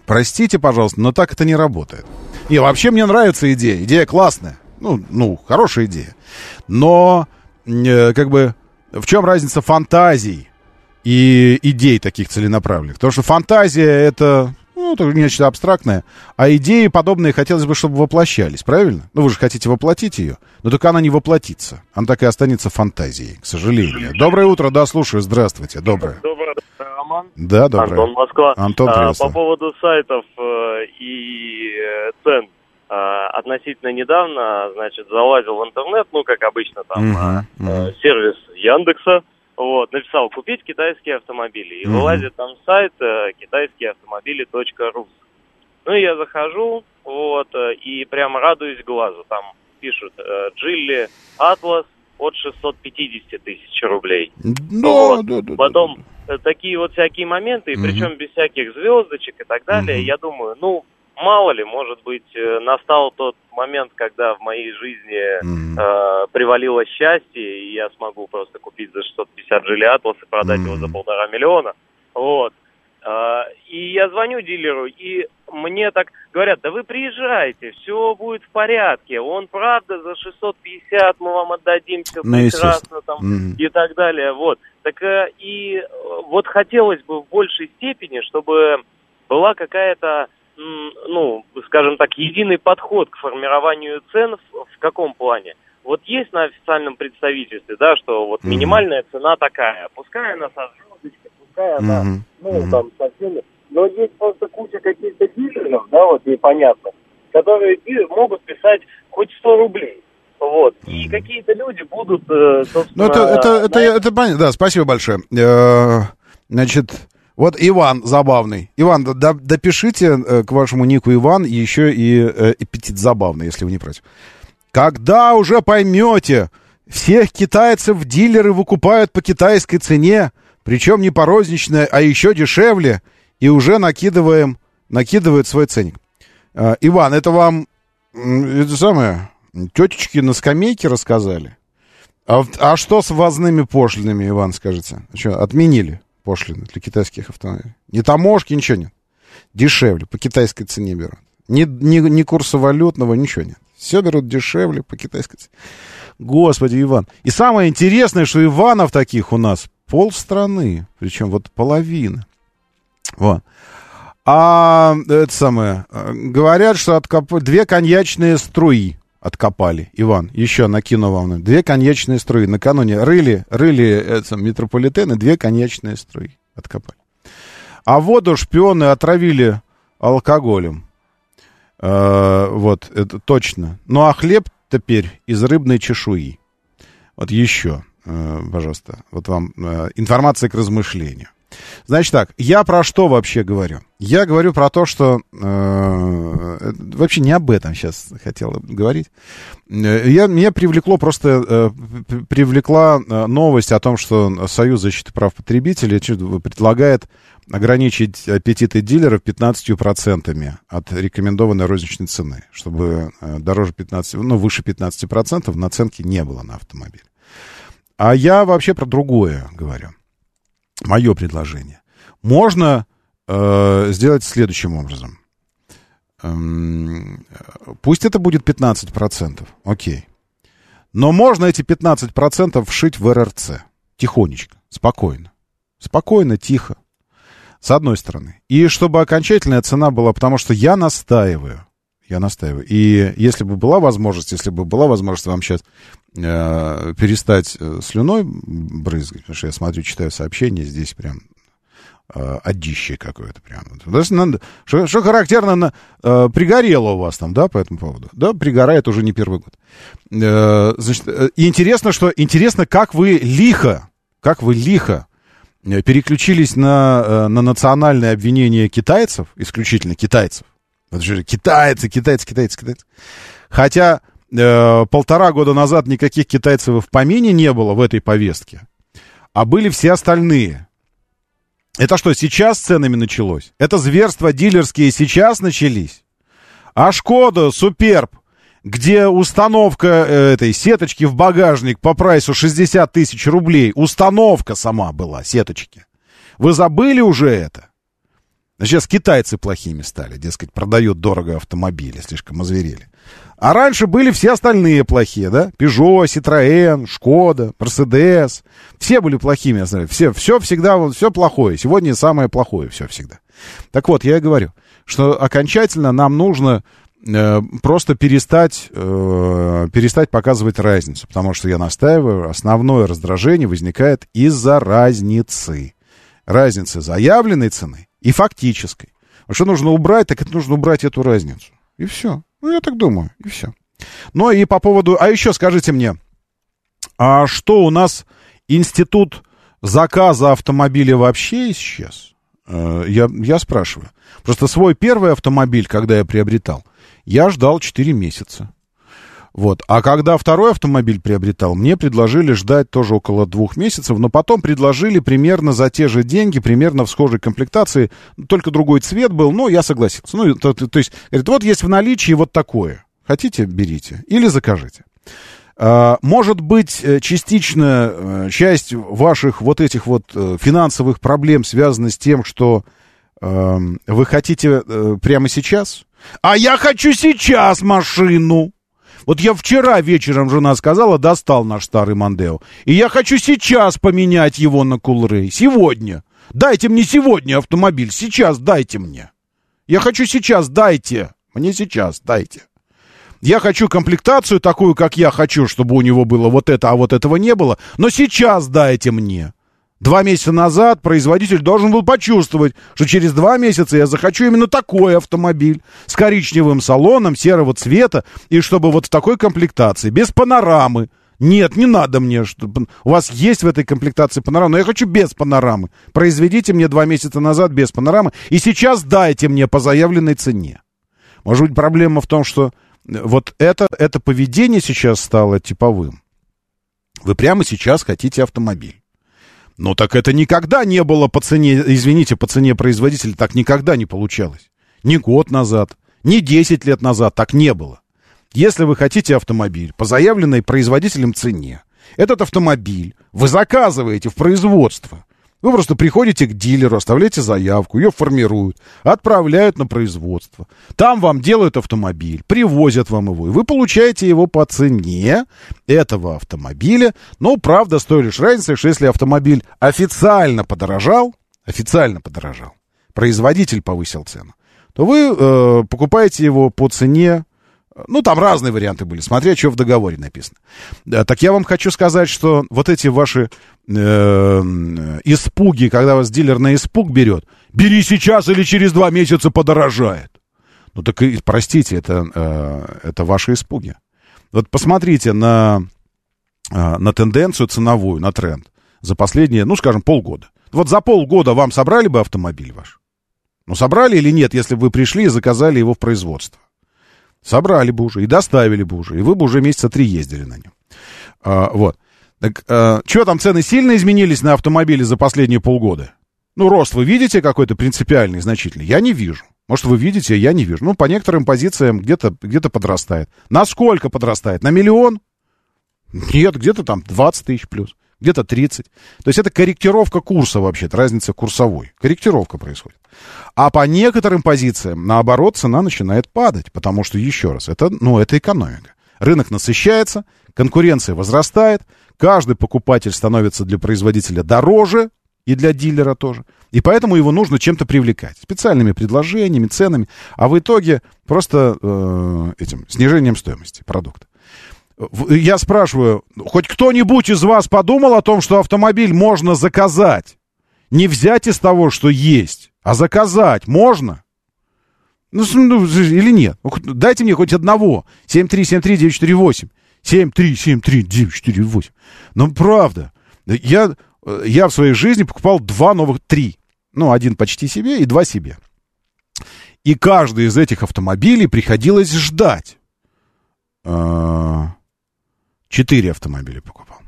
Простите, пожалуйста, но так это не работает. И вообще мне нравится идея. Идея классная. Ну, ну хорошая идея. Но, э, как бы, в чем разница фантазий и идей таких целенаправленных? Потому что фантазия это, ну, это нечто абстрактное, а идеи подобные хотелось бы, чтобы воплощались, правильно? Ну, вы же хотите воплотить ее, но только она не воплотится. Она так и останется фантазией, к сожалению. Доброе утро, да, слушаю, здравствуйте, доброе. Доброе Роман. Да, доброе. Антон, Москва. Антон, а, приветствую. По поводу сайтов э, и э, цен. А, относительно недавно, значит, залазил в интернет, ну, как обычно, там, а, мгм. э, сервис Яндекса, вот, написал «Купить китайские автомобили». И вылазит там сайт э, китайскиеавтомобили.ру. Ну, и я захожу, вот, э, и прямо радуюсь глазу. Там пишут э, «Джилли Атлас» от 650 тысяч рублей. Да, Вот. да, да. Потом э, такие вот всякие моменты, и Мгм. причем без всяких звездочек и так далее, Мгм. я думаю, ну, мало ли, может быть, э, настал тот момент, когда в моей жизни Мгм. э, привалило счастье, и я смогу просто купить за 650 Джили Атлас и продать его Мгм. за полтора миллиона. Вот. Э, И я звоню дилеру, и мне так говорят, да вы приезжайте, все будет в порядке. Он, правда, за 650 мы вам отдадим, все Ну, прекрасно там Мгм. и так далее. Вот. Так э, и э, вот хотелось бы в большей степени, чтобы была какая-то, ну, скажем так, единый подход к формированию цен в, в каком плане? Вот есть на официальном представительстве, да, что вот Мгм. минимальная цена такая, пускай она со звездочкой, пускай она, Мгм. ну, Мгм. там, со всеми, но есть просто куча каких-то дилеров, да, вот непонятно, которые могут писать хоть 100 рублей. Вот. И какие-то люди будут, э, собственно... Ну, это, это, это, на это, понятно. Да, спасибо большое. Э, Значит, вот Иван забавный. Иван, да- допишите э, к вашему нику Иван еще и эпитет забавный, если вы не против. Когда уже поймете, всех китайцев дилеры выкупают по китайской цене, причем не по розничной, а еще дешевле, и уже накидываем, накидывают свой ценник. Э, Иван, это вам это самое, тетечки на скамейке рассказали? А, а что с ввозными пошлинами, Иван, скажите? Что, отменили пошлины для китайских автомобилей? Ни таможки, ничего нет. Дешевле, по китайской цене берут. Ни, ни, ни курса валютного, ничего нет. Все берут дешевле по китайской цене. Господи, Иван. И самое интересное, что Иванов таких у нас полстраны. Причем вот половина. Вот. А это самое, э, говорят, что откоп... две коньячные струи откопали. Иван, еще накину вам. Две коньячные струи. Накануне рыли, рыли это, метрополитены, две коньячные струи откопали. А воду шпионы отравили алкоголем. Э, вот, это точно. Ну, а хлеб теперь из рыбной чешуи. Вот еще, э, пожалуйста, вот вам э, информация к размышлению. Значит так, я про что вообще говорю? Я говорю про то, что э, э, вообще не об этом сейчас хотел говорить. Э, Я, меня привлекло просто э, привлекла э, новость о том, что Союз защиты прав потребителей предлагает ограничить аппетиты дилеров 15% от рекомендованной розничной цены, чтобы дороже 15, ну, выше 15% наценки не было на автомобиль. А я вообще про другое говорю. Мое предложение. Можно э, сделать следующим образом. Эм, пусть это будет 15%, окей. Но можно эти 15% вшить в РРЦ. Тихонечко, спокойно. Спокойно, тихо. С одной стороны. И чтобы окончательная цена была, потому что я настаиваю. Я настаиваю. И если бы была возможность, если бы была возможность вам сейчас э, перестать э, слюной брызгать, потому что я смотрю, читаю сообщения, здесь прям э, одище какое-то прям. Что, характерно, на, э, пригорело у вас там, да, по этому поводу? Да, пригорает уже не первый год. Э, значит, э, интересно, что, интересно, как вы лихо, как вы лихо э, переключились на, на национальное обвинение китайцев, исключительно китайцев. Вот же китайцы, китайцы, китайцы, китайцы. Хотя э, полтора года назад никаких китайцев в помине не было в этой повестке, а были все остальные. Это что, сейчас с ценами началось? Это зверства дилерские сейчас начались? А Шкода Суперб, где установка э, этой сеточки в багажник по прайсу 60 тысяч рублей, установка сама была, сеточки. Вы забыли уже это? Сейчас китайцы плохими стали, дескать, продают дорого автомобили, слишком озверели. А раньше были все остальные плохие, да? Peugeot, Citroën, Шкода, Mercedes. Все были плохими, я знаю. Все, все всегда, вот, все плохое. Сегодня самое плохое все всегда. Так вот, я и говорю, что окончательно нам нужно э, просто перестать, э, перестать показывать разницу. Потому что я настаиваю, основное раздражение возникает из-за разницы. Разницы заявленной цены и фактической. А что нужно убрать, так это нужно убрать эту разницу. И все. Ну, я так думаю, и все. Ну, и по поводу... А еще скажите мне, а что у нас институт заказа автомобиля вообще исчез? Э, я, я спрашиваю. Просто свой первый автомобиль, когда я приобретал, я ждал 4 месяца. Вот. А когда второй автомобиль приобретал, мне предложили ждать тоже около двух месяцев, но потом предложили примерно за те же деньги, примерно в схожей комплектации, только другой цвет был, но я согласился. Ну, то, то, то есть, говорит, вот есть в наличии вот такое. Хотите, берите. Или закажите. А, может быть, э, частично э, часть ваших вот этих вот э, финансовых проблем связана с тем, что э, вы хотите прямо сейчас? А я хочу сейчас машину! Вот я вчера вечером, жена сказала, достал наш старый Мандео. И я хочу сейчас поменять его на Кулрей. Сегодня. Дайте мне сегодня автомобиль. Сейчас дайте мне. Я хочу сейчас, дайте. Мне сейчас, дайте. Я хочу комплектацию такую, как я хочу, чтобы у него было вот это, а вот этого не было. Но сейчас дайте мне. Два месяца назад производитель должен был почувствовать, что через два месяца я захочу именно такой автомобиль с коричневым салоном серого цвета и чтобы вот в такой комплектации, без панорамы. Нет, не надо мне, чтобы... у вас есть в этой комплектации панорама, но я хочу без панорамы. Произведите мне два месяца назад без панорамы и сейчас дайте мне по заявленной цене. Может быть, проблема в том, что вот это, это поведение сейчас стало типовым. Вы прямо сейчас хотите автомобиль. Ну так это никогда не было по цене, извините, по цене производителя, так никогда не получалось. Ни год назад, ни 10 лет назад так не было. Если вы хотите автомобиль по заявленной производителем цене, этот автомобиль вы заказываете в производство. Вы просто приходите к дилеру, оставляете заявку, ее формируют, отправляют на производство. Там вам делают автомобиль, привозят вам его, и вы получаете его по цене этого автомобиля. Но, правда, с той лишь разницей, что если автомобиль официально подорожал, официально подорожал, производитель повысил цену, то вы э, покупаете его по цене ну, там разные варианты были, смотря, что в договоре написано. Так я вам хочу сказать, что вот эти ваши э, испуги, когда вас дилер на испуг берет, бери сейчас или через два месяца подорожает. Ну, так, и, простите, это, э, это ваши испуги. Вот посмотрите на, э, на тенденцию ценовую, на тренд за последние, ну, скажем, полгода. Вот за полгода вам собрали бы автомобиль ваш? Ну, собрали или нет, если бы вы пришли и заказали его в производство? Собрали бы уже и доставили бы уже, и вы бы уже месяца три ездили на нем. А, вот. Так, а, что там, цены сильно изменились на автомобили за последние полгода? Ну, рост вы видите какой-то принципиальный, значительный? Я не вижу. Может, вы видите, я не вижу. Ну, по некоторым позициям где-то где подрастает. На сколько подрастает? На миллион? Нет, где-то там 20 тысяч плюс где-то 30. То есть это корректировка курса вообще-то, разница курсовой. Корректировка происходит. А по некоторым позициям, наоборот, цена начинает падать, потому что, еще раз, это, ну, это экономика. Рынок насыщается, конкуренция возрастает, каждый покупатель становится для производителя дороже, и для дилера тоже. И поэтому его нужно чем-то привлекать. Специальными предложениями, ценами. А в итоге просто э, этим снижением стоимости продукта. Я спрашиваю, хоть кто-нибудь из вас подумал о том, что автомобиль можно заказать? Не взять из того, что есть, а заказать можно? Ну, ну или нет? Ну, дайте мне хоть одного. 7373948. 7373948. Ну, правда. Я, я в своей жизни покупал два новых, три. Ну, один почти себе и два себе. И каждый из этих автомобилей приходилось ждать. А, Четыре автомобиля покупал.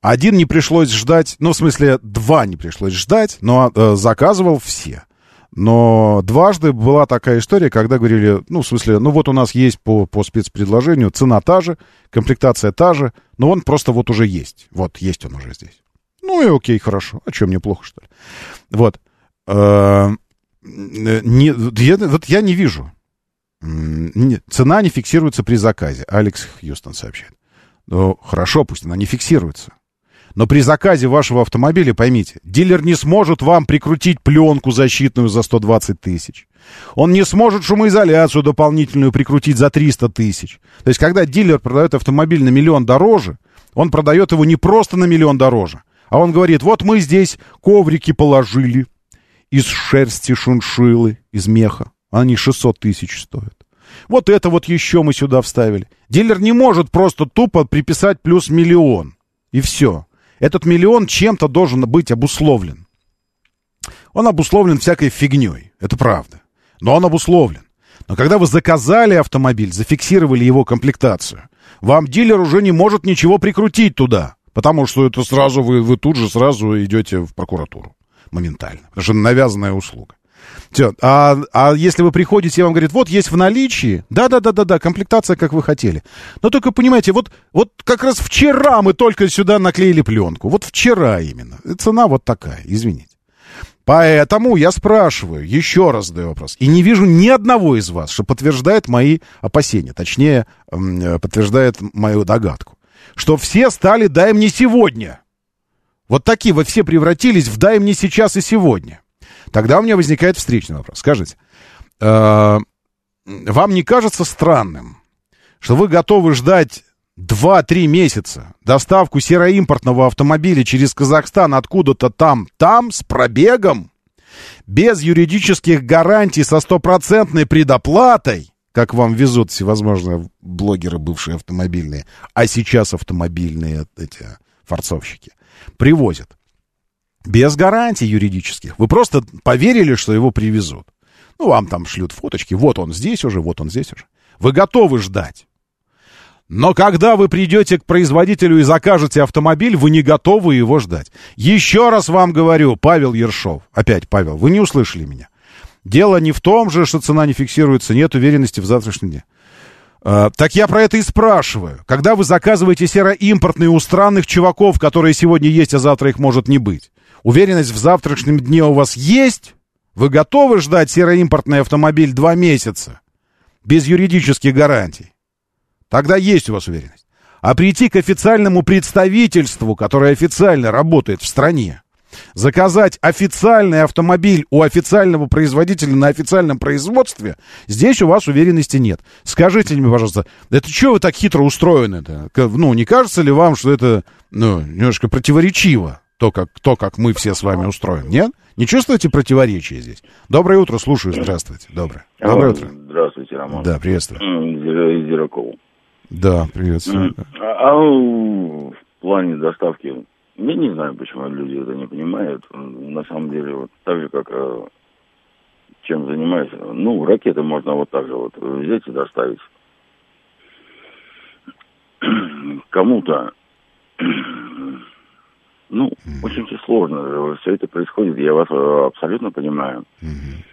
Один не пришлось ждать, ну, в смысле, два не пришлось ждать, но э, заказывал все. Но дважды была такая история, когда говорили, ну, в смысле, ну вот у нас есть по, по спецпредложению цена та же, комплектация та же, но он просто вот уже есть. Вот, есть он уже здесь. Ну и окей, хорошо. А что, мне плохо, что ли? Вот. Э, не, я, вот я не вижу. Цена не фиксируется при заказе. Алекс Хьюстон сообщает. Ну, хорошо, пусть она не фиксируется. Но при заказе вашего автомобиля, поймите, дилер не сможет вам прикрутить пленку защитную за 120 тысяч. Он не сможет шумоизоляцию дополнительную прикрутить за 300 тысяч. То есть, когда дилер продает автомобиль на миллион дороже, он продает его не просто на миллион дороже, а он говорит, вот мы здесь коврики положили из шерсти шиншилы, из меха. Они 600 тысяч стоят. Вот это вот еще мы сюда вставили. Дилер не может просто тупо приписать плюс миллион. И все этот миллион чем-то должен быть обусловлен. Он обусловлен всякой фигней, это правда. Но он обусловлен. Но когда вы заказали автомобиль, зафиксировали его комплектацию, вам дилер уже не может ничего прикрутить туда, потому что это сразу вы, вы тут же сразу идете в прокуратуру моментально. Потому что навязанная услуга. Все. А, а если вы приходите, и вам говорит, вот есть в наличии, да-да-да-да-да, комплектация, как вы хотели. Но только понимаете, вот, вот как раз вчера мы только сюда наклеили пленку. Вот вчера именно. Цена вот такая, извините. Поэтому я спрашиваю, еще раз задаю вопрос, и не вижу ни одного из вас, что подтверждает мои опасения, точнее, э, подтверждает мою догадку, что все стали «дай мне сегодня». Вот такие вы все превратились в «дай мне сейчас и сегодня». Тогда у меня возникает встречный вопрос. Скажите, э, вам не кажется странным, что вы готовы ждать 2-3 месяца доставку сероимпортного автомобиля через Казахстан откуда-то там, там, с пробегом, без юридических гарантий, со стопроцентной предоплатой, как вам везут всевозможные блогеры бывшие автомобильные, а сейчас автомобильные эти форцовщики, привозят. Без гарантий юридических. Вы просто поверили, что его привезут. Ну, вам там шлют фоточки. Вот он здесь уже, вот он здесь уже. Вы готовы ждать. Но когда вы придете к производителю и закажете автомобиль, вы не готовы его ждать. Еще раз вам говорю, Павел Ершов. Опять, Павел, вы не услышали меня. Дело не в том же, что цена не фиксируется, нет уверенности в завтрашнем дне. Uh, так я про это и спрашиваю. Когда вы заказываете сероимпортные у странных чуваков, которые сегодня есть, а завтра их может не быть, Уверенность в завтрашнем дне у вас есть? Вы готовы ждать сероимпортный автомобиль два месяца? Без юридических гарантий. Тогда есть у вас уверенность. А прийти к официальному представительству, которое официально работает в стране, заказать официальный автомобиль у официального производителя на официальном производстве, здесь у вас уверенности нет. Скажите мне, пожалуйста, это что вы так хитро устроены-то? Ну, не кажется ли вам, что это ну, немножко противоречиво? То, как, то, как мы все с вами устроены. Нет? Не чувствуете противоречия здесь? Доброе утро, слушаю. Здравствуйте. Доброе. Доброе утро. Здравствуйте, Роман. Да, приветствую. Из Зиракова. Да, приветствую. А, а в плане доставки, я не знаю, почему люди это не понимают. На самом деле, вот так же, как э, чем занимаюсь, ну, ракеты можно вот так же вот взять и доставить. Кому-то ну, mm-hmm. очень сложно. Все это происходит, я вас э, абсолютно понимаю. Mm-hmm.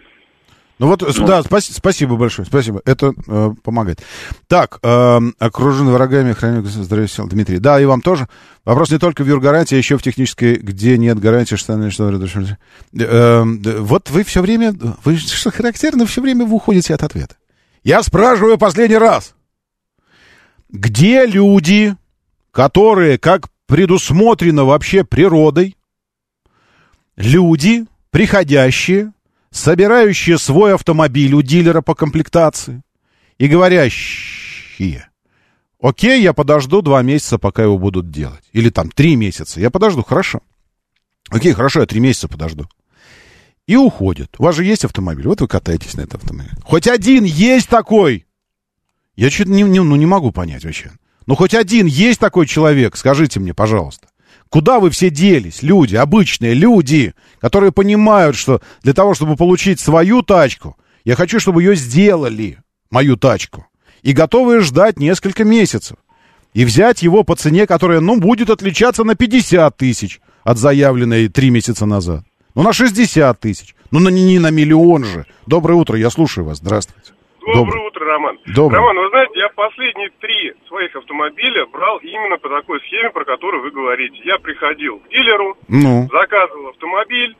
Ну вот, ну, да, спа- спасибо большое, спасибо, это э, помогает. Так, э, окружен врагами, храню здоровье сел, Дмитрий. Да, и вам тоже. Вопрос не только в юргаранте, а еще в технической, где нет гарантии, что... что э, вот вы все время, вы что характерно, все время вы уходите от ответа. Я спрашиваю последний раз. Где люди, которые, как предусмотрено вообще природой, люди, приходящие, собирающие свой автомобиль у дилера по комплектации и говорящие, окей, я подожду два месяца, пока его будут делать. Или там три месяца, я подожду, хорошо. Окей, хорошо, я три месяца подожду. И уходят. У вас же есть автомобиль, вот вы катаетесь на этом автомобиле. Хоть один есть такой. Я что-то не, не, ну, не могу понять вообще. Ну, хоть один есть такой человек, скажите мне, пожалуйста. Куда вы все делись, люди, обычные люди, которые понимают, что для того, чтобы получить свою тачку, я хочу, чтобы ее сделали, мою тачку, и готовы ждать несколько месяцев. И взять его по цене, которая, ну, будет отличаться на 50 тысяч от заявленной три месяца назад. Ну, на 60 тысяч, Ну, на, не на миллион же. Доброе утро, я слушаю вас. Здравствуйте. Доброе, Доброе утро, Роман. Доброе. Роман, вы знаете, я последние три своих автомобиля брал именно по такой схеме, про которую вы говорите. Я приходил к дилеру, ну. заказывал автомобиль,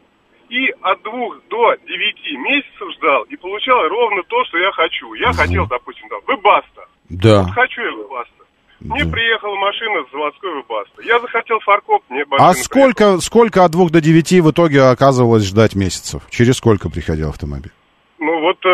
и от двух до девяти месяцев ждал, и получал ровно то, что я хочу. Я угу. хотел, допустим, там, Вебаста. Да. Вот хочу я Вебаста. Мне да. приехала машина с заводской Вебаста. Я захотел фаркоп, мне А сколько, сколько от двух до девяти в итоге оказывалось ждать месяцев? Через сколько приходил автомобиль? Ну вот э,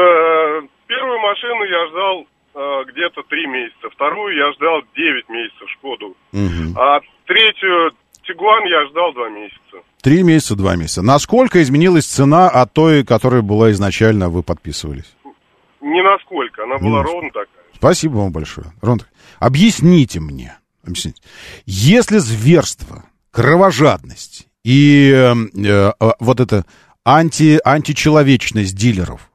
машину я ждал э, где-то три месяца, вторую я ждал девять месяцев Шкоду, угу. а третью Тигуан я ждал два месяца. Три месяца, два месяца. Насколько изменилась цена от той, которая была изначально, вы подписывались? Не насколько, она была ровно такая. Спасибо вам большое. Рон, объясните мне, объясните. если зверство, кровожадность и э, э, вот это анти, античеловечность дилеров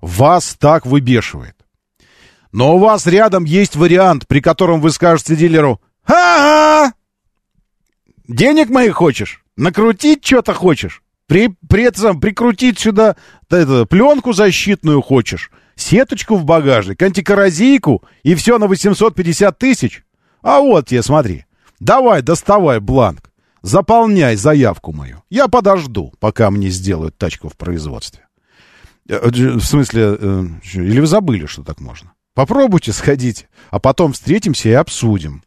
вас так выбешивает, но у вас рядом есть вариант, при котором вы скажете дилеру «Ага! Денег моих хочешь? Накрутить что-то хочешь? При, при этом прикрутить сюда это, пленку защитную хочешь? Сеточку в багажник, антикоррозийку и все на 850 тысяч? А вот тебе, смотри. Давай, доставай бланк. Заполняй заявку мою. Я подожду, пока мне сделают тачку в производстве. Э, в смысле, э, или вы забыли, что так можно? Попробуйте, сходите, а потом встретимся и обсудим.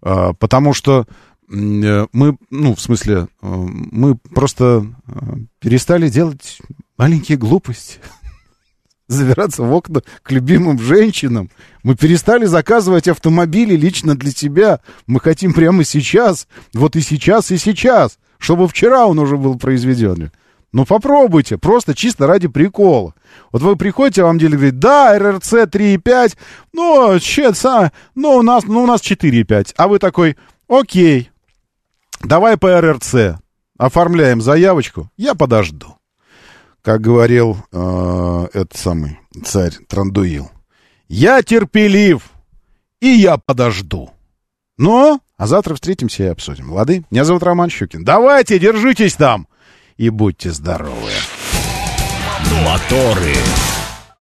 А, потому что Э, мы, ну, в смысле, мы просто перестали делать маленькие глупости. Забираться в окна к любимым женщинам. Мы перестали заказывать автомобили лично для себя. Мы хотим прямо сейчас, вот и сейчас, и сейчас, чтобы вчера он уже был произведен. Ну, попробуйте, просто чисто ради прикола. Вот вы приходите, а вам деле говорит, да, РРЦ 3,5, ну, че, ну, у нас, ну, у нас 4,5. А вы такой, окей, Давай по РРЦ. Оформляем заявочку. Я подожду. Как говорил э, этот самый царь Трандуил. Я терпелив. И я подожду. Ну, а завтра встретимся и обсудим. Лады? Меня зовут Роман Щукин. Давайте, держитесь там. И будьте здоровы. Моторы.